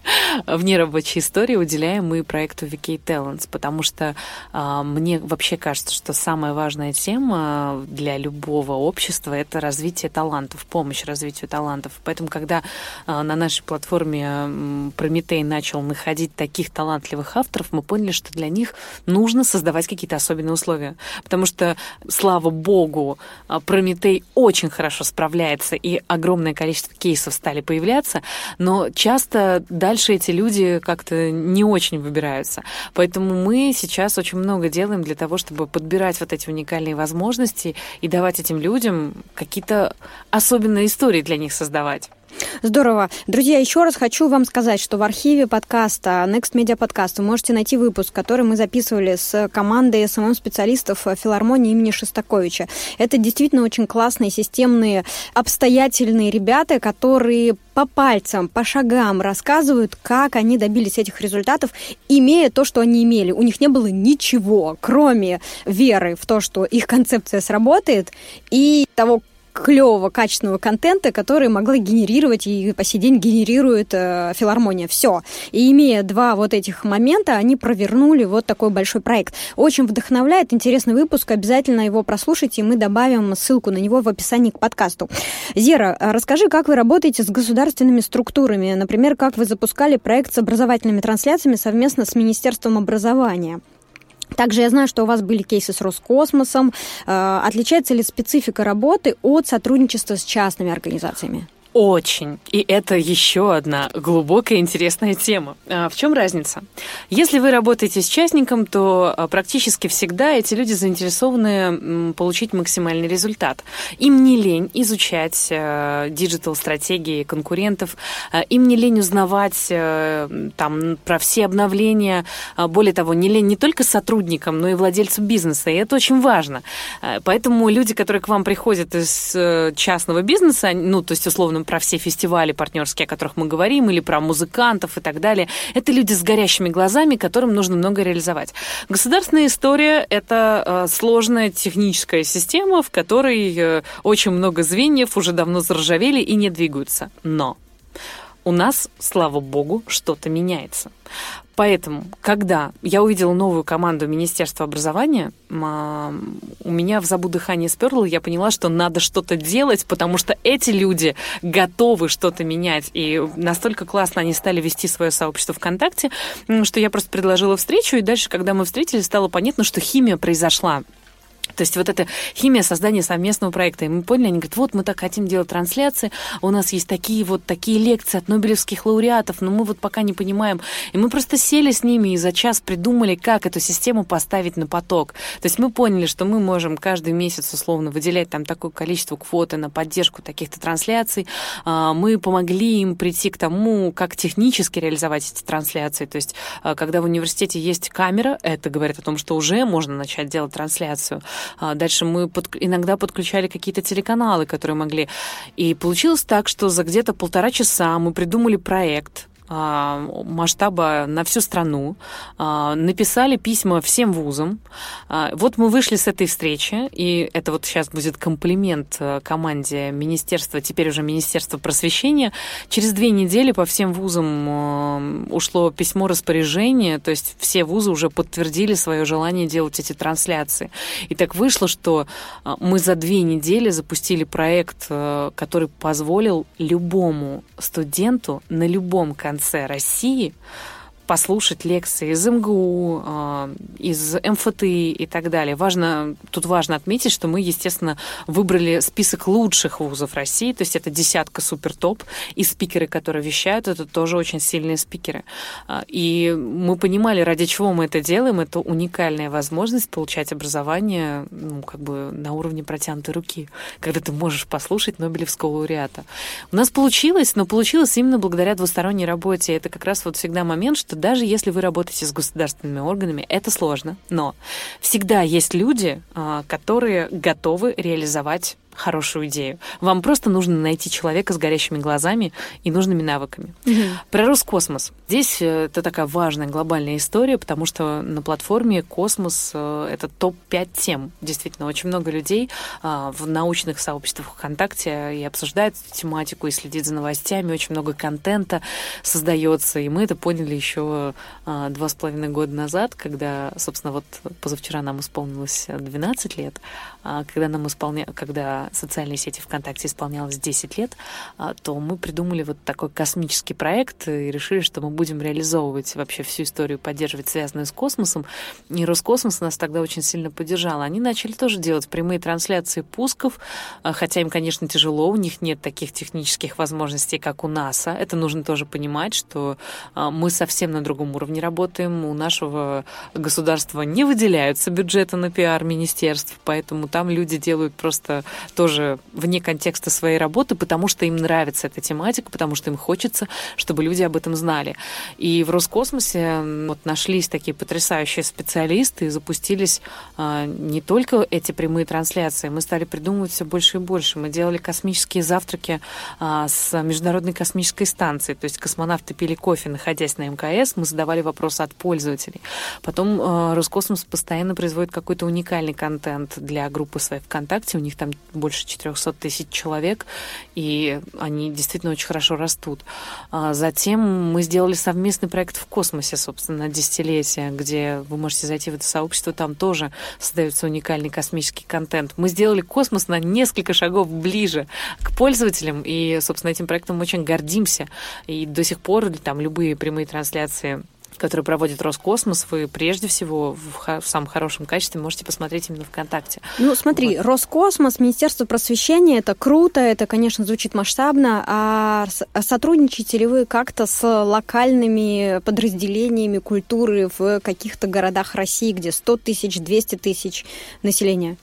вне рабочей истории уделяем мы проекту VK Talents, потому что а, мне вообще кажется, что самая важная тема для любого общества — это развитие талантов, помощь развитию талантов. Поэтому, когда а, на нашей платформе Прометей начал находить таких талантливых авторов, мы поняли, что для них нужно создавать какие-то особенные условия. Потому что, слава богу, а, Прометей очень хорошо справляется, и огромное количество кейсов стали появляться, но часто дальше эти люди как-то не очень выбираются. Поэтому мы сейчас очень много делаем для того, чтобы подбирать вот эти уникальные возможности и давать этим людям какие-то особенные истории для них создавать. Здорово. Друзья, еще раз хочу вам сказать, что в архиве подкаста Next Media Podcast вы можете найти выпуск, который мы записывали с командой СММ-специалистов филармонии имени Шестаковича. Это действительно очень классные, системные, обстоятельные ребята, которые по пальцам, по шагам рассказывают, как они добились этих результатов, имея то, что они имели. У них не было ничего, кроме веры в то, что их концепция сработает, и того, клевого, качественного контента, который могла генерировать и по сей день генерирует э, филармония. Все. И имея два вот этих момента, они провернули вот такой большой проект. Очень вдохновляет, интересный выпуск, обязательно его прослушайте, и мы добавим ссылку на него в описании к подкасту. Зера, расскажи, как вы работаете с государственными структурами, например, как вы запускали проект с образовательными трансляциями совместно с Министерством образования? Также я знаю, что у вас были кейсы с Роскосмосом. Э, отличается ли специфика работы от сотрудничества с частными организациями? Очень. И это еще одна глубокая интересная тема. А в чем разница? Если вы работаете с частником, то а, практически всегда эти люди заинтересованы получить максимальный результат. Им не лень изучать э, диджитал-стратегии конкурентов, э, им не лень узнавать э, там, про все обновления. А, более того, не лень не только сотрудникам, но и владельцу бизнеса. И это очень важно. Поэтому люди, которые к вам приходят из частного бизнеса, ну, то есть, условно, про все фестивали партнерские, о которых мы говорим, или про музыкантов и так далее. Это люди с горящими глазами, которым нужно много реализовать. Государственная история — это э, сложная техническая система, в которой э, очень много звеньев уже давно заржавели и не двигаются. Но у нас, слава богу, что-то меняется. Поэтому, когда я увидела новую команду Министерства образования, у меня в забу дыхание сперло, я поняла, что надо что-то делать, потому что эти люди готовы что-то менять. И настолько классно они стали вести свое сообщество ВКонтакте, что я просто предложила встречу, и дальше, когда мы встретились, стало понятно, что химия произошла то есть вот эта химия создания совместного проекта. И мы поняли, они говорят, вот мы так хотим делать трансляции, у нас есть такие вот такие лекции от нобелевских лауреатов, но мы вот пока не понимаем. И мы просто сели с ними и за час придумали, как эту систему поставить на поток. То есть мы поняли, что мы можем каждый месяц условно выделять там такое количество квоты на поддержку таких-то трансляций. А, мы помогли им прийти к тому, как технически реализовать эти трансляции. То есть а, когда в университете есть камера, это говорит о том, что уже можно начать делать трансляцию. А, дальше мы под, иногда подключали какие-то телеканалы, которые могли. И получилось так, что за где-то полтора часа мы придумали проект, масштаба на всю страну, а, написали письма всем вузам. А, вот мы вышли с этой встречи, и это вот сейчас будет комплимент э, команде Министерства, теперь уже Министерства просвещения. Через две недели по всем вузам э, ушло письмо распоряжения, то есть все вузы уже подтвердили свое желание делать эти трансляции. И так вышло, что мы за две недели запустили проект, э, который позволил любому студенту на любом конце конце России послушать лекции из МГУ, а, из МФТ и так далее. Важно, тут важно отметить, что мы, естественно, выбрали список лучших вузов России, то есть это десятка супер-топ, и спикеры, которые вещают, это тоже очень сильные спикеры. А, и мы понимали, ради чего мы это делаем, это уникальная возможность получать образование ну, как бы на уровне протянутой руки, когда ты можешь послушать Нобелевского лауреата. У нас получилось, но получилось именно благодаря двусторонней работе. Это как раз вот всегда момент, что даже если вы работаете с государственными органами, это сложно, но всегда есть люди, а, которые готовы реализовать хорошую идею. Вам просто нужно найти человека с горящими глазами и нужными навыками. Угу. Про Роскосмос. Здесь э, это такая важная глобальная история, потому что на платформе космос э, это топ-5 тем. Действительно, очень много людей а, в научных сообществах ВКонтакте и обсуждают эту тематику, и следит за новостями, очень много контента создается. И мы это поняли еще а, два с половиной года назад, когда, собственно, вот позавчера нам исполнилось 12 лет, когда нам исполня... когда социальные сети ВКонтакте исполнялось 10 лет, а, то мы придумали вот такой космический проект и решили, что мы будем реализовывать вообще всю историю, поддерживать связанную с космосом. И Роскосмос нас тогда очень сильно поддержал. Они начали тоже делать прямые трансляции пусков, а, хотя им, конечно, тяжело, у них нет таких технических возможностей, как у НАСА. Это нужно тоже понимать, что мы совсем на другом уровне работаем. У нашего государства не выделяются бюджеты на пиар министерств, поэтому там люди делают просто тоже вне контекста своей работы, потому что им нравится эта тематика, потому что им хочется, чтобы люди об этом знали. И в Роскосмосе вот нашлись такие потрясающие специалисты и запустились а, не только эти прямые трансляции, мы стали придумывать все больше и больше. Мы делали космические завтраки а, с Международной космической станцией, то есть космонавты пили кофе, находясь на МКС, мы задавали вопросы от пользователей. Потом а, Роскосмос постоянно производит какой-то уникальный контент для группы своей ВКонтакте, у них там больше 400 тысяч человек, и они действительно очень хорошо растут. А затем мы сделали совместный проект в космосе, собственно, на десятилетие, где вы можете зайти в это сообщество, там тоже создается уникальный космический контент. Мы сделали космос на несколько шагов ближе к пользователям, и, собственно, этим проектом мы очень гордимся. И до сих пор там любые прямые трансляции который проводит Роскосмос, вы прежде всего в, в самом хорошем качестве можете посмотреть именно ВКонтакте. Ну, смотри, вот. Роскосмос, Министерство просвещения, это круто, это, конечно, звучит масштабно, а, а сотрудничаете ли вы как-то с локальными подразделениями культуры в каких-то городах России, где 100 тысяч, 200 тысяч населения?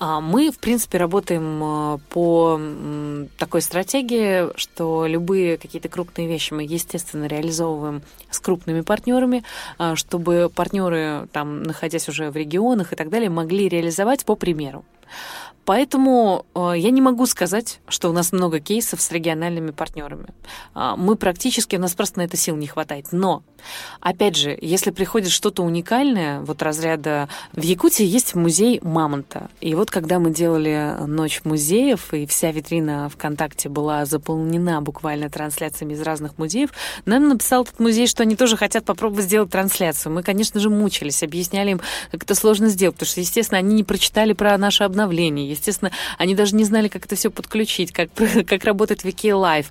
А мы, в принципе, работаем э, по такой стратегии, что любые какие-то крупные вещи мы, естественно, реализовываем с крупными партнерами, а, чтобы партнеры, там, находясь уже в регионах и так далее, могли реализовать по примеру. Поэтому э, я не могу сказать, что у нас много кейсов с региональными партнерами. Э, мы практически, у нас просто на это сил не хватает. Но, опять же, если приходит что-то уникальное, вот разряда... В Якутии есть музей Мамонта. И вот когда мы делали Ночь музеев, и вся витрина ВКонтакте была заполнена буквально трансляциями из разных музеев, нам написал этот музей, что они тоже хотят попробовать сделать трансляцию. Мы, конечно же, мучились, объясняли им, как это сложно сделать, потому что, естественно, они не прочитали про наше обновление Естественно, они даже не знали, как это все подключить, как, как работает Wiki Live.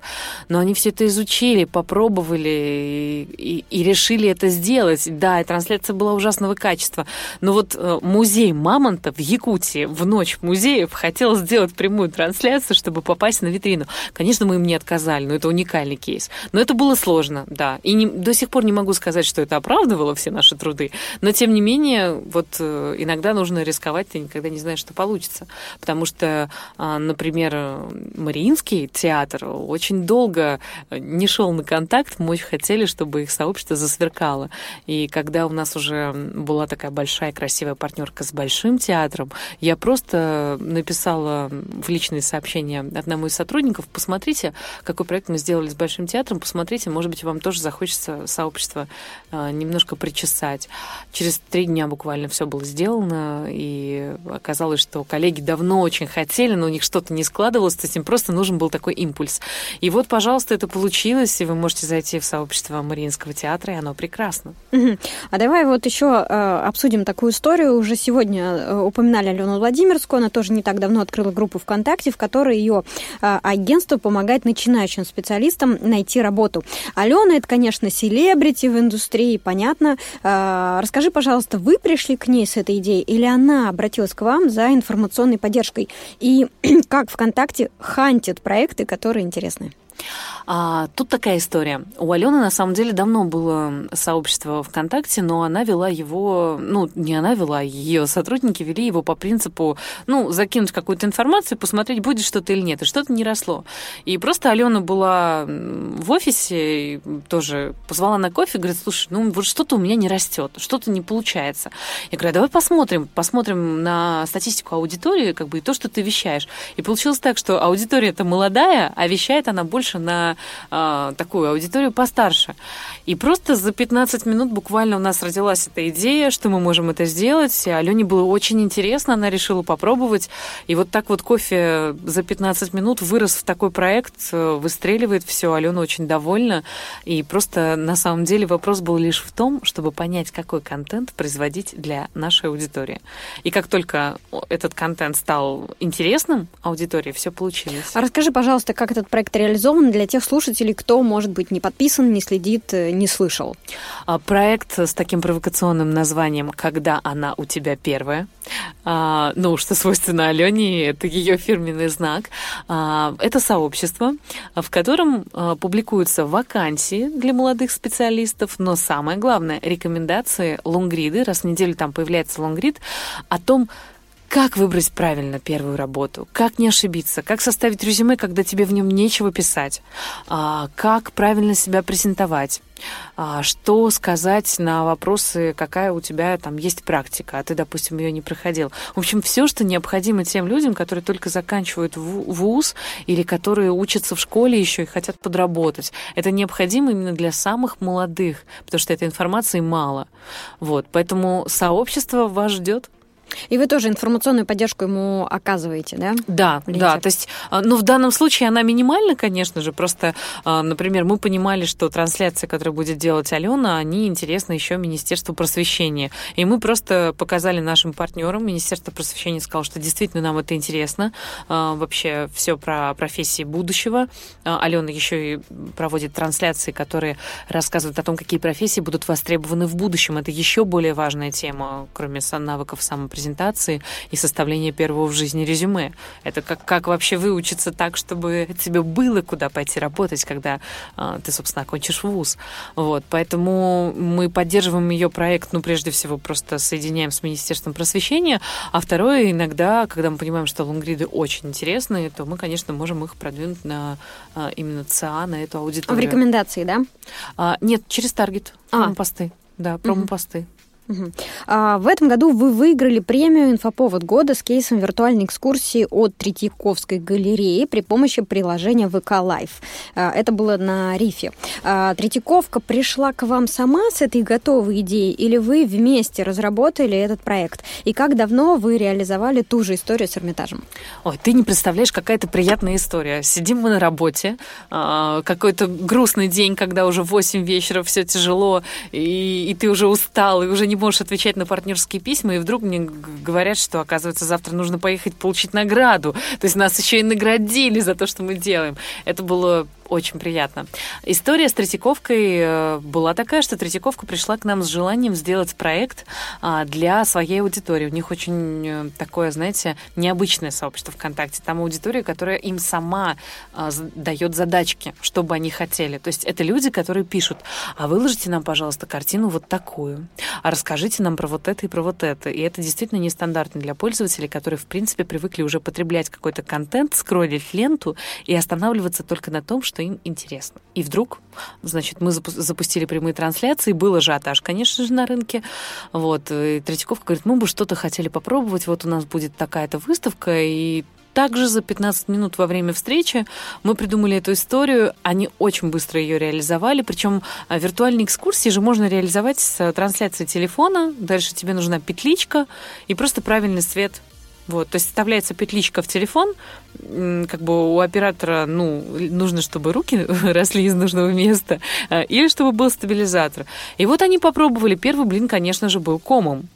Но они все это изучили, попробовали и, и, и решили это сделать. Да, и трансляция была ужасного качества. Но вот э, музей Мамонта в Якутии в ночь музеев хотел сделать прямую трансляцию, чтобы попасть на витрину. Конечно, мы им не отказали, но это уникальный кейс. Но это было сложно, да. И не, до сих пор не могу сказать, что это оправдывало все наши труды. Но, тем не менее, вот э, иногда нужно рисковать, ты никогда не знаешь, что получится потому что, а, например, Мариинский театр очень долго не шел на контакт, мы очень хотели, чтобы их сообщество засверкало. И когда у нас уже была такая большая красивая партнерка с Большим театром, я просто написала в личные сообщения одному из сотрудников, посмотрите, какой проект мы сделали с Большим театром, посмотрите, может быть, вам тоже захочется сообщество а, немножко причесать. Через три дня буквально все было сделано, и оказалось, что коллеги давно очень хотели, но у них что-то не складывалось, то есть им просто нужен был такой импульс. И вот, пожалуйста, это получилось, и вы можете зайти в сообщество Мариинского театра, и оно прекрасно. А давай вот еще э, обсудим такую историю. Уже сегодня э, упоминали Алену Владимирскую, она тоже не так давно открыла группу ВКонтакте, в которой ее э, агентство помогает начинающим специалистам найти работу. Алена, это, конечно, селебрити в индустрии, понятно. Расскажи, пожалуйста, вы пришли к ней с этой идеей, или она обратилась к вам за информационной поддержкой? И как ВКонтакте хантит проекты, которые интересны. А, тут такая история. У Алены на самом деле давно было сообщество ВКонтакте, но она вела его, ну, не она вела, ее сотрудники вели его по принципу, ну, закинуть какую-то информацию, посмотреть, будет что-то или нет. И что-то не росло. И просто Алена была в офисе, и тоже позвала на кофе, говорит, слушай, ну, вот что-то у меня не растет, что-то не получается. Я говорю, «А давай посмотрим, посмотрим на статистику аудитории, как бы, и то, что ты вещаешь. И получилось так, что аудитория это молодая, а вещает она больше на э, такую аудиторию постарше. И просто за 15 минут буквально у нас родилась эта идея, что мы можем это сделать. И Алене было очень интересно, она решила попробовать. И вот так вот кофе за 15 минут вырос в такой проект, э, выстреливает все. Алена очень довольна. И просто на самом деле вопрос был лишь в том, чтобы понять, какой контент производить для нашей аудитории. И как только этот контент стал интересным аудитории, все получилось. А расскажи, пожалуйста, как этот проект реализован для тех слушателей, кто, может быть, не подписан, не следит, э, не слышал? А, проект с таким провокационным названием «Когда она у тебя первая». А, ну, что свойственно Алене, это ее фирменный знак. А, это сообщество, в котором публикуются вакансии для молодых специалистов, но самое главное, рекомендации, лонгриды, раз в неделю там появляется лонгрид, о том, как выбрать правильно первую работу? Как не ошибиться? Как составить резюме, когда тебе в нем нечего писать? А, как правильно себя презентовать? А, что сказать на вопросы, какая у тебя там есть практика, а ты, допустим, ее не проходил? В общем, все, что необходимо тем людям, которые только заканчивают вуз или которые учатся в школе еще и хотят подработать. Это необходимо именно для самых молодых, потому что этой информации мало. Вот, поэтому сообщество вас ждет. И вы тоже информационную поддержку ему оказываете, да? Да, Лидер? да. То есть, а, ну, в данном случае она минимальна, конечно же. Просто, а, например, мы понимали, что трансляции, которые будет делать Алена, они интересны еще Министерству просвещения. И мы просто показали нашим партнерам. Министерство просвещения сказало, что действительно нам это интересно. А, вообще все про профессии будущего. Алена еще и проводит трансляции, которые рассказывают о том, какие профессии будут востребованы в будущем. Это еще более важная тема, кроме навыков самопрезентации презентации и составления первого в жизни резюме. Это как, как вообще выучиться так, чтобы тебе было куда пойти работать, когда э, ты, собственно, окончишь вуз. Вот, поэтому мы поддерживаем ее проект, ну, прежде всего, просто соединяем с Министерством просвещения, а второе, иногда, когда мы понимаем, что лонгриды очень интересные, то мы, конечно, можем их продвинуть на э, именно ЦА, на эту аудиторию. В рекомендации, да? А, нет, через таргет, а. промо-посты. Да, промо-посты. А, в этом году вы выиграли премию «Инфоповод года» с кейсом виртуальной экскурсии от Третьяковской галереи при помощи приложения VK Live. А, это было на Рифе. А, Третьяковка пришла к вам сама с этой готовой идеей или вы вместе разработали этот проект? И как давно вы реализовали ту же историю с Эрмитажем? Ой, ты не представляешь, какая это приятная история. Сидим мы на работе, какой-то грустный день, когда уже 8 вечера, все тяжело, и, и ты уже устал, и уже не можешь отвечать на партнерские письма, и вдруг мне говорят, что, оказывается, завтра нужно поехать получить награду. То есть нас еще и наградили за то, что мы делаем. Это было очень приятно. История с Третьяковкой э, была такая, что Третьяковка пришла к нам с желанием сделать проект а, для своей аудитории. У них очень э, такое, знаете, необычное сообщество ВКонтакте. Там аудитория, которая им сама а, дает задачки, что бы они хотели. То есть это люди, которые пишут, а выложите нам, пожалуйста, картину вот такую, а расскажите нам про вот это и про вот это. И это действительно нестандартно для пользователей, которые, в принципе, привыкли уже потреблять какой-то контент, скроллить ленту и останавливаться только на том, что что им интересно. И вдруг, значит, мы запустили прямые трансляции, был ажиотаж, конечно же, на рынке. Вот, и Третьяковка говорит, мы бы что-то хотели попробовать, вот у нас будет такая-то выставка, и также за 15 минут во время встречи мы придумали эту историю. Они очень быстро ее реализовали. Причем а, виртуальные экскурсии же можно реализовать с трансляцией телефона. Дальше тебе нужна петличка и просто правильный свет вот, то есть вставляется петличка в телефон, как бы у оператора, ну, нужно, чтобы руки росли из нужного места, а, или чтобы был стабилизатор. И вот они попробовали. Первый блин, конечно же, был комом.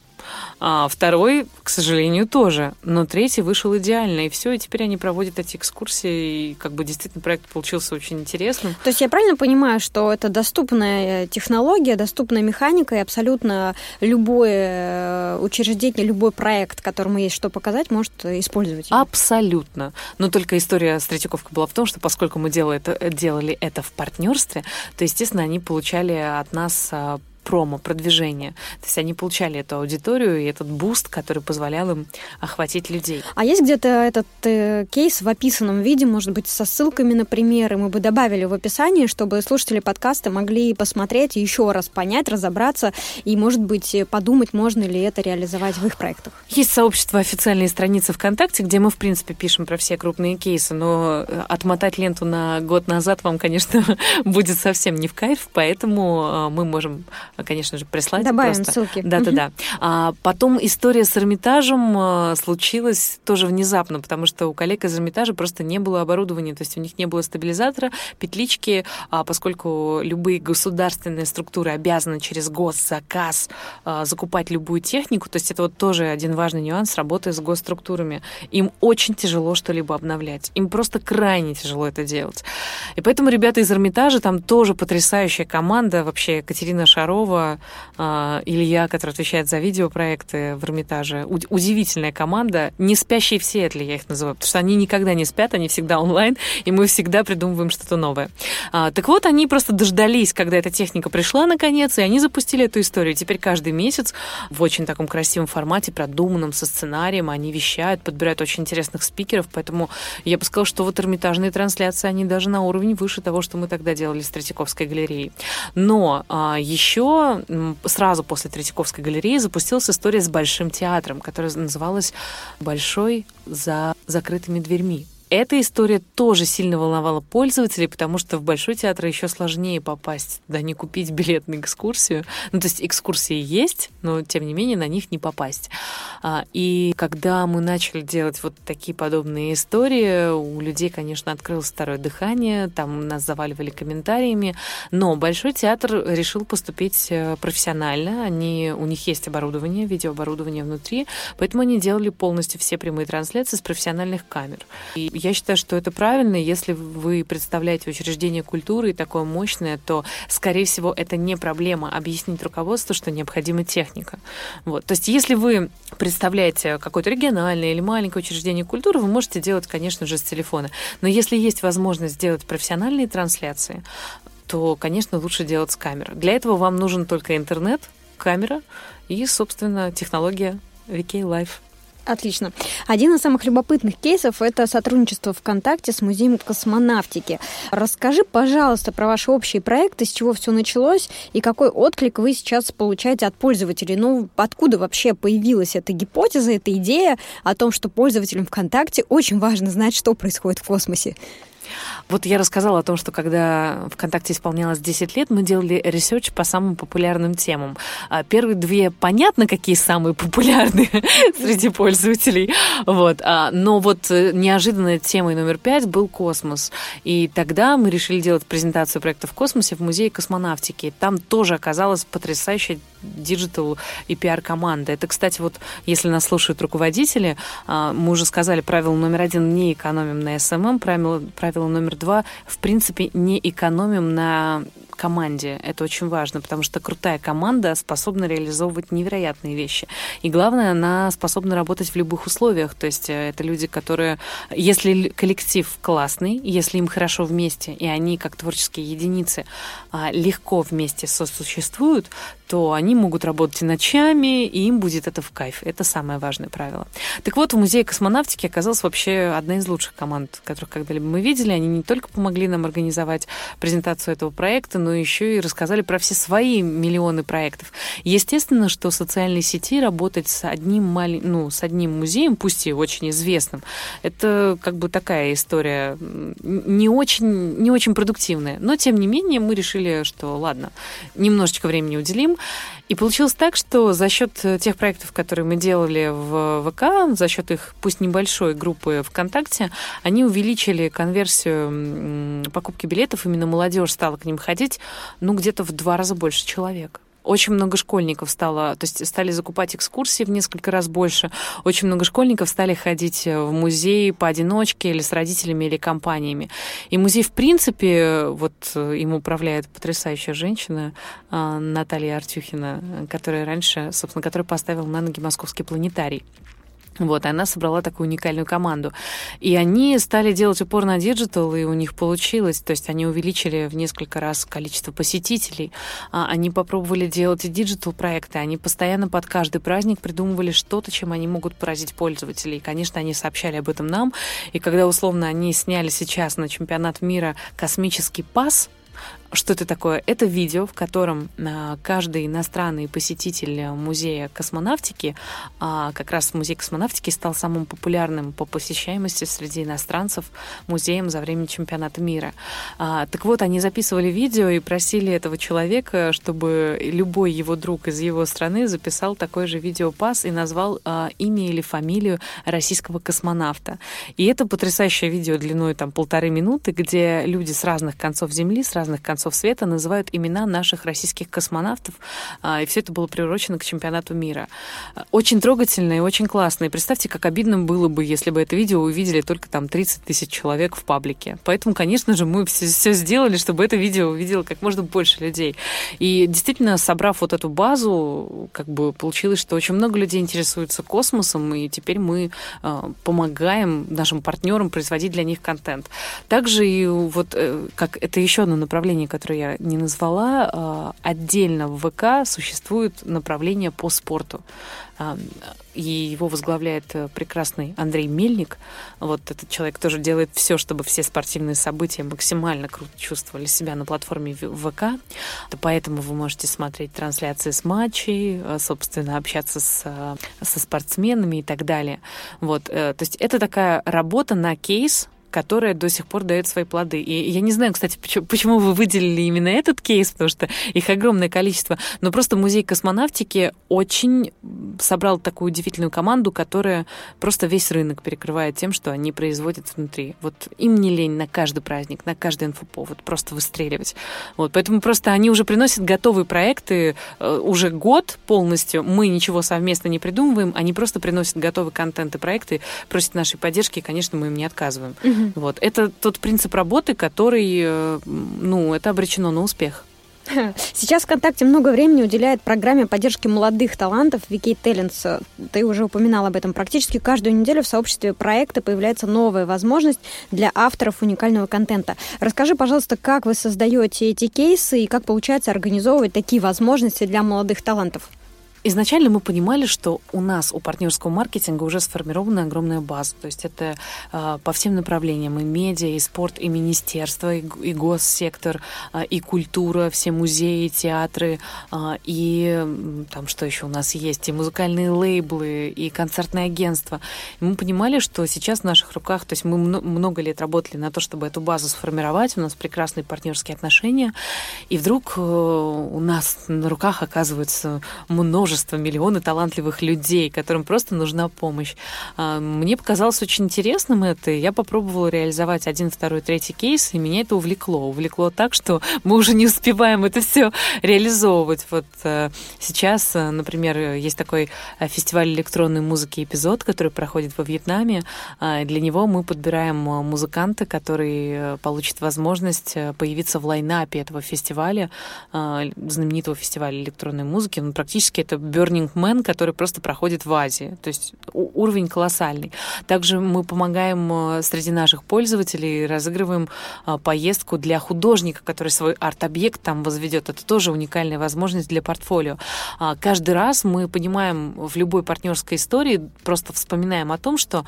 А второй, к сожалению, тоже. Но третий вышел идеально. И все, и теперь они проводят эти экскурсии. И как бы действительно проект получился очень интересным. То есть я правильно понимаю, что это доступная технология, доступная механика, и абсолютно любое э, учреждение, любой проект, которому есть что показать, может использовать? Ее? Абсолютно. Но только история с Третьяковкой была в том, что поскольку мы делали это, делали это в партнерстве, то, естественно, они получали от нас а, промо, продвижение. То есть они получали эту аудиторию и этот буст, который позволял им охватить людей. А есть где-то этот э, кейс в описанном виде, может быть, со ссылками на примеры, мы бы добавили в описании, чтобы слушатели подкаста могли посмотреть, еще раз понять, разобраться и, может быть, подумать, можно ли это реализовать в их проектах. Есть сообщество официальные страницы ВКонтакте, где мы, в принципе, пишем про все крупные кейсы, но э, отмотать ленту на год назад вам, конечно, будет совсем не в кайф, поэтому э, мы можем конечно же, прислать. Добавим просто. ссылки. Да-да-да. А потом история с Эрмитажем э, случилась тоже внезапно, потому что у коллег из Эрмитажа просто не было оборудования, то есть у них не было стабилизатора, петлички, а поскольку любые государственные структуры обязаны через госзаказ а, закупать любую технику, то есть это вот тоже один важный нюанс работы с госструктурами. Им очень тяжело что-либо обновлять. Им просто крайне тяжело это делать. И поэтому ребята из Эрмитажа, там тоже потрясающая команда, вообще Екатерина Шарова, Петрова, а, Илья, который отвечает за видеопроекты в Эрмитаже. Удивительная команда. Не спящие в Сиэтле, я их называю, потому что они никогда не спят, они всегда онлайн, и мы всегда придумываем что-то новое. А, так вот, они просто дождались, когда эта техника пришла наконец, и они запустили эту историю. Теперь каждый месяц в очень таком красивом формате, продуманном, со сценарием, они вещают, подбирают очень интересных спикеров, поэтому я бы сказала, что вот эрмитажные трансляции, они даже на уровне выше того, что мы тогда делали с Третьяковской галереей. Но а, еще сразу после Третьяковской галереи запустилась история с Большим театром, которая называлась «Большой за закрытыми дверьми». Эта история тоже сильно волновала пользователей, потому что в Большой театр еще сложнее попасть, да, не купить билет на экскурсию. Ну, то есть экскурсии есть, но, тем не менее, на них не попасть. А, и когда мы начали делать вот такие подобные истории, у людей, конечно, открылось второе дыхание, там нас заваливали комментариями, но Большой театр решил поступить э, профессионально. Они, у них есть оборудование, видеооборудование внутри, поэтому они делали полностью все прямые трансляции с профессиональных камер. И я считаю, что это правильно. Если вы представляете учреждение культуры такое мощное, то, скорее всего, это не проблема объяснить руководству, что необходима техника. Вот. То есть, если вы представляете какое-то региональное или маленькое учреждение культуры, вы можете делать, конечно же, с телефона. Но если есть возможность сделать профессиональные трансляции, то, конечно, лучше делать с камеры. Для этого вам нужен только интернет, камера и, собственно, технология VK Live. Отлично. Один из самых любопытных кейсов – это сотрудничество ВКонтакте с Музеем космонавтики. Расскажи, пожалуйста, про ваши общие проекты, с чего все началось и какой отклик вы сейчас получаете от пользователей. Ну, откуда вообще появилась эта гипотеза, эта идея о том, что пользователям ВКонтакте очень важно знать, что происходит в космосе? Вот я рассказала о том, что когда ВКонтакте исполнялось 10 лет, мы делали research по самым популярным темам. А первые две понятно, какие самые популярные среди пользователей. Вот. А, но вот э, неожиданной темой номер пять был космос. И тогда мы решили делать презентацию проекта в космосе в Музее космонавтики. Там тоже оказалась потрясающая digital и пиар-команда. Это, кстати, вот если нас слушают руководители, а, мы уже сказали, правило номер один – не экономим на SMM, правило, правило номер два – в принципе, не экономим на команде. Это очень важно, потому что крутая команда способна реализовывать невероятные вещи. И главное, она способна работать в любых условиях. То есть э, это люди, которые, если коллектив классный, если им хорошо вместе, и они как творческие единицы а, легко вместе сосуществуют, то они могут работать и ночами, и им будет это в кайф. Это самое важное правило. Так вот, в Музее космонавтики оказалась вообще одна из лучших команд, которых когда-либо мы видели. Они не только помогли нам организовать презентацию этого проекта, но еще и рассказали про все свои миллионы проектов. Естественно, что социальные сети работать с одним, мали... ну, с одним музеем, пусть и очень известным, это как бы такая история не очень, не очень продуктивная. Но, тем не менее, мы решили, что ладно, немножечко времени уделим. И получилось так, что за счет тех проектов, которые мы делали в ВК, за счет их, пусть небольшой группы ВКонтакте, они увеличили конверсию покупки билетов, именно молодежь стала к ним ходить ну, где-то в два раза больше человек. очень много школьников стало, то есть стали закупать экскурсии в несколько раз больше. Очень много школьников стали ходить в музей поодиночке или с родителями или компаниями. И музей, в принципе, вот им управляет потрясающая женщина Наталья Артюхина, которая раньше, собственно, которая поставила на ноги московский планетарий. Вот, и она собрала такую уникальную команду. И они стали делать упор на digital, и у них получилось. То есть они увеличили в несколько раз количество посетителей. А, они попробовали делать и digital проекты. Они постоянно под каждый праздник придумывали что-то, чем они могут поразить пользователей. И, конечно, они сообщали об этом нам. И когда, условно, они сняли сейчас на чемпионат мира космический пас, что это такое? Это видео, в котором а, каждый иностранный посетитель музея космонавтики, а, как раз музей космонавтики стал самым популярным по посещаемости среди иностранцев музеем за время чемпионата мира. А, так вот, они записывали видео и просили этого человека, чтобы любой его друг из его страны записал такой же видеопас и назвал имя или фамилию российского космонавта. И это потрясающее видео длиной там полторы минуты, где люди с разных концов Земли, с разных концов концов света называют имена наших российских космонавтов, а, и все это было приурочено к чемпионату мира. Очень трогательно и очень классно. И представьте, как обидно было бы, если бы это видео увидели только там 30 тысяч человек в паблике. Поэтому, конечно же, мы все, все сделали, чтобы это видео увидело как можно больше людей. И действительно, собрав вот эту базу, как бы получилось, что очень много людей интересуются космосом, и теперь мы э, помогаем нашим партнерам производить для них контент. Также и вот э, как это еще одно направление направлений, которые я не назвала, а, отдельно в ВК существует направление по спорту. А, и его возглавляет э, прекрасный Андрей Мельник. Вот этот человек тоже делает все, чтобы все спортивные события максимально круто чувствовали себя на платформе ВК. Поэтому вы можете смотреть трансляции с матчей, э, собственно, общаться с, э, со спортсменами и так далее. Вот. То есть это такая работа на кейс, которая до сих пор дает свои плоды. И я не знаю, кстати, почему, вы выделили именно этот кейс, потому что их огромное количество, но просто музей космонавтики очень собрал такую удивительную команду, которая просто весь рынок перекрывает тем, что они производят внутри. Вот им не лень на каждый праздник, на каждый инфоповод просто выстреливать. Вот, поэтому просто они уже приносят готовые проекты э, уже год полностью. Мы ничего совместно не придумываем, они просто приносят готовый контент и проекты, просят нашей поддержки, и, конечно, мы им не отказываем. Угу. Вот. Это тот принцип работы, который, э, ну, это обречено на успех. Сейчас ВКонтакте много времени уделяет программе поддержки молодых талантов VK Talents. Ты уже упоминал об этом. Практически каждую неделю в сообществе проекта появляется новая возможность для авторов уникального контента. Расскажи, пожалуйста, как вы создаете эти кейсы и как получается организовывать такие возможности для молодых талантов? Изначально мы понимали, что у нас, у партнерского маркетинга уже сформирована огромная база. То есть это э, по всем направлениям. И медиа, и спорт, и министерство, и, и госсектор, э, и культура, все музеи, театры, э, и там что еще у нас есть, и музыкальные лейблы, и концертное агентство. И мы понимали, что сейчас в наших руках, то есть мы много лет работали на то, чтобы эту базу сформировать, у нас прекрасные партнерские отношения, и вдруг э, у нас на руках оказывается множество множество, миллионы талантливых людей, которым просто нужна помощь. А, мне показалось очень интересным это. Я попробовала реализовать один, второй, третий кейс, и меня это увлекло. Увлекло так, что мы уже не успеваем это все реализовывать. Вот э, сейчас, э, например, есть такой э, фестиваль электронной музыки «Эпизод», который проходит во Вьетнаме. А, для него мы подбираем музыканта, который получит возможность появиться в лайнапе этого фестиваля, знаменитого фестиваля электронной музыки. Он практически это Burning Man, который просто проходит в Азии. То есть уровень колоссальный. Также мы помогаем э, среди наших пользователей, разыгрываем э, поездку для художника, который свой арт-объект там возведет. Это тоже уникальная возможность для портфолио. А, каждый раз мы понимаем в любой партнерской истории, просто вспоминаем о том, что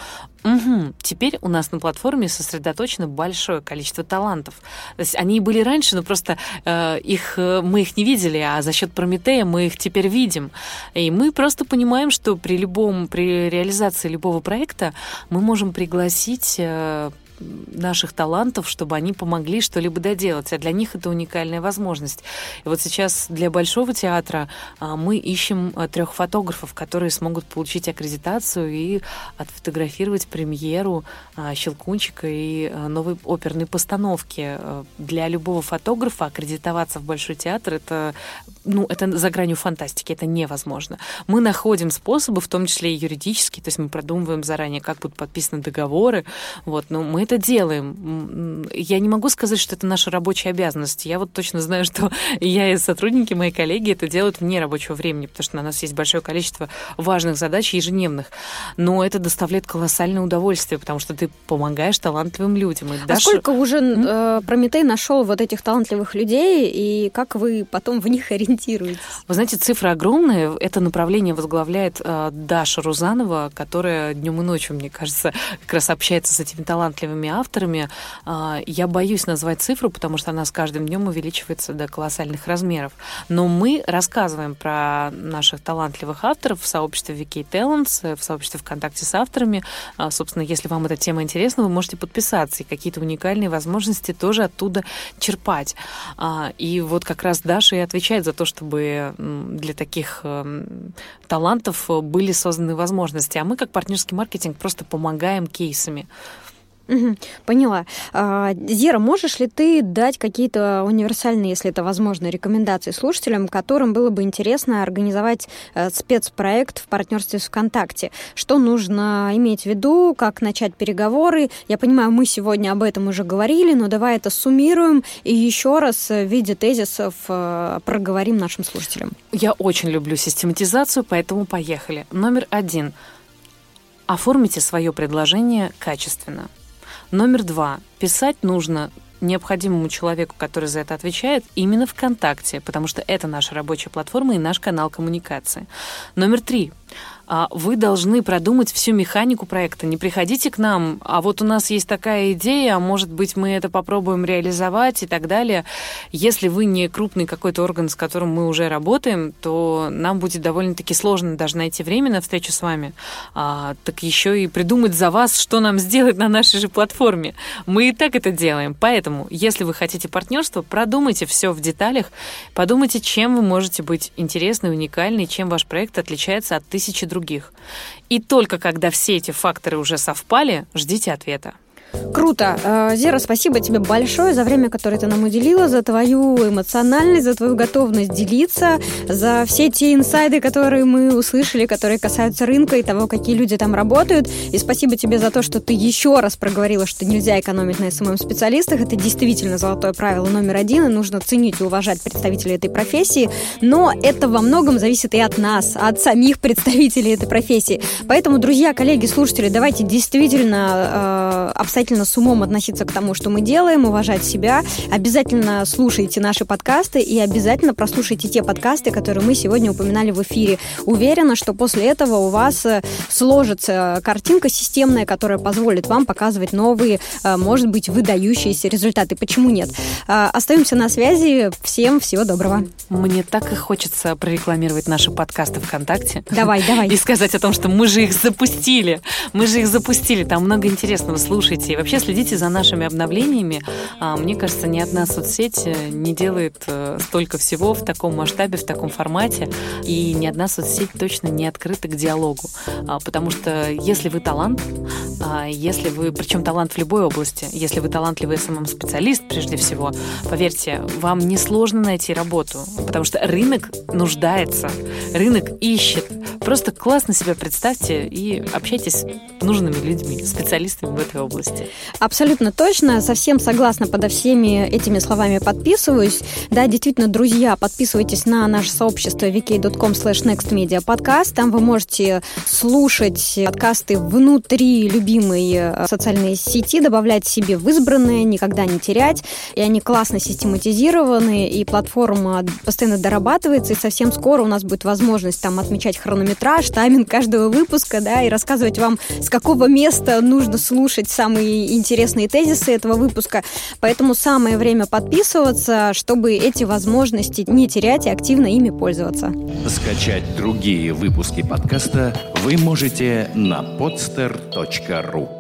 угу, теперь у нас на платформе сосредоточено большое количество талантов. То есть они были раньше, но просто э, их, э, мы их не видели, а за счет Прометея мы их теперь видим. И мы просто понимаем, что при любом, при реализации любого проекта мы можем пригласить э, наших талантов, чтобы они помогли что-либо доделать. А для них это уникальная возможность. И вот сейчас для Большого театра а, мы ищем а, трех фотографов, которые смогут получить аккредитацию и отфотографировать премьеру а, Щелкунчика и новой оперной постановки. Для любого фотографа аккредитоваться в Большой театр это, ну, это за гранью фантастики, это невозможно. Мы находим способы, в том числе и юридические, то есть мы продумываем заранее, как будут подписаны договоры, вот, но мы это делаем. Я не могу сказать, что это наша рабочая обязанность. Я вот точно знаю, что я и сотрудники, мои коллеги это делают вне рабочего времени, потому что на нас есть большое количество важных задач ежедневных. Но это доставляет колоссальное удовольствие, потому что ты помогаешь талантливым людям. И а дашь... сколько уже э, Прометей нашел вот этих талантливых людей, и как вы потом в них ориентируетесь? Вы знаете, цифры огромные. Это направление возглавляет э, Даша Рузанова, которая днем и ночью, мне кажется, как раз общается с этими талантливыми авторами. Э, я боюсь назвать цифру, потому что она с каждым днем увеличивается до колоссальных размеров. Но мы рассказываем про наших талантливых авторов в сообществе Wiki Talents, в сообществе ВКонтакте с авторами. Э, собственно, если вам эта тема интересна, вы можете подписаться и какие-то уникальные возможности тоже оттуда черпать. Э, и вот как раз Даша и отвечает за то, чтобы для таких эм, талантов были созданы возможности. А мы, как партнерский маркетинг, просто помогаем кейсами. Поняла. А, Зера, можешь ли ты дать какие-то универсальные, если это возможно, рекомендации слушателям, которым было бы интересно организовать э, спецпроект в партнерстве с ВКонтакте? Что нужно иметь в виду, как начать переговоры? Я понимаю, мы сегодня об этом уже говорили, но давай это суммируем и еще раз в виде тезисов э, проговорим нашим слушателям. Я очень люблю систематизацию, поэтому поехали. Номер один. Оформите свое предложение качественно. Номер два. Писать нужно необходимому человеку, который за это отвечает, именно ВКонтакте, потому что это наша рабочая платформа и наш канал коммуникации. Номер три. А вы должны продумать всю механику проекта. Не приходите к нам, а вот у нас есть такая идея, а может быть, мы это попробуем реализовать и так далее. Если вы не крупный какой-то орган, с которым мы уже работаем, то нам будет довольно-таки сложно даже найти время на встречу с вами, а, так еще и придумать за вас, что нам сделать на нашей же платформе. Мы и так это делаем. Поэтому, если вы хотите партнерство, продумайте все в деталях, подумайте, чем вы можете быть интересны, уникальны, чем ваш проект отличается от тысячи других других. И только когда все эти факторы уже совпали, ждите ответа. Круто. Э, Зера, спасибо тебе большое за время, которое ты нам уделила, за твою эмоциональность, за твою готовность делиться, за все те инсайды, которые мы услышали, которые касаются рынка и того, какие люди там работают. И спасибо тебе за то, что ты еще раз проговорила, что нельзя экономить на СММ-специалистах. Это действительно золотое правило номер один, и нужно ценить и уважать представителей этой профессии. Но это во многом зависит и от нас, от самих представителей этой профессии. Поэтому, друзья, коллеги, слушатели, давайте действительно э, обстоятельно с умом относиться к тому, что мы делаем, уважать себя. Обязательно слушайте наши подкасты и обязательно прослушайте те подкасты, которые мы сегодня упоминали в эфире. Уверена, что после этого у вас э, сложится картинка системная, которая позволит вам показывать новые, э, может быть, выдающиеся результаты. Почему нет? Э, остаемся на связи. Всем всего доброго. Мне так и хочется прорекламировать наши подкасты ВКонтакте. Давай, давай. И сказать о том, что мы же их запустили. Мы же их запустили. Там много интересного. Слушайте И вообще следите за нашими обновлениями. А, мне кажется, ни одна соцсеть э, не делает э, столько всего в таком масштабе, в таком формате. И ни одна соцсеть точно не открыта к диалогу. А, потому что если вы талант, а, если вы, причем талант в любой области, если вы талантливый SMM-специалист, прежде всего, поверьте, вам несложно найти работу, потому что рынок нуждается, рынок ищет. Просто классно себя представьте и общайтесь с нужными людьми, специалистами в этой области области. Абсолютно точно, совсем согласна, подо всеми этими словами подписываюсь. Да, действительно, друзья, подписывайтесь на наше сообщество vk.com slash nextmediapodcast. Там вы можете слушать подкасты внутри любимой э, социальной сети, добавлять себе в избранные, никогда не терять. И они классно систематизированы, и платформа постоянно дорабатывается, и совсем скоро у нас будет возможность там отмечать хронометраж, тайминг каждого выпуска, да, и рассказывать вам, с какого места нужно слушать самые самые интересные тезисы этого выпуска. Поэтому самое время подписываться, чтобы эти возможности не терять и активно ими пользоваться. Скачать другие выпуски подкаста вы можете на podster.ru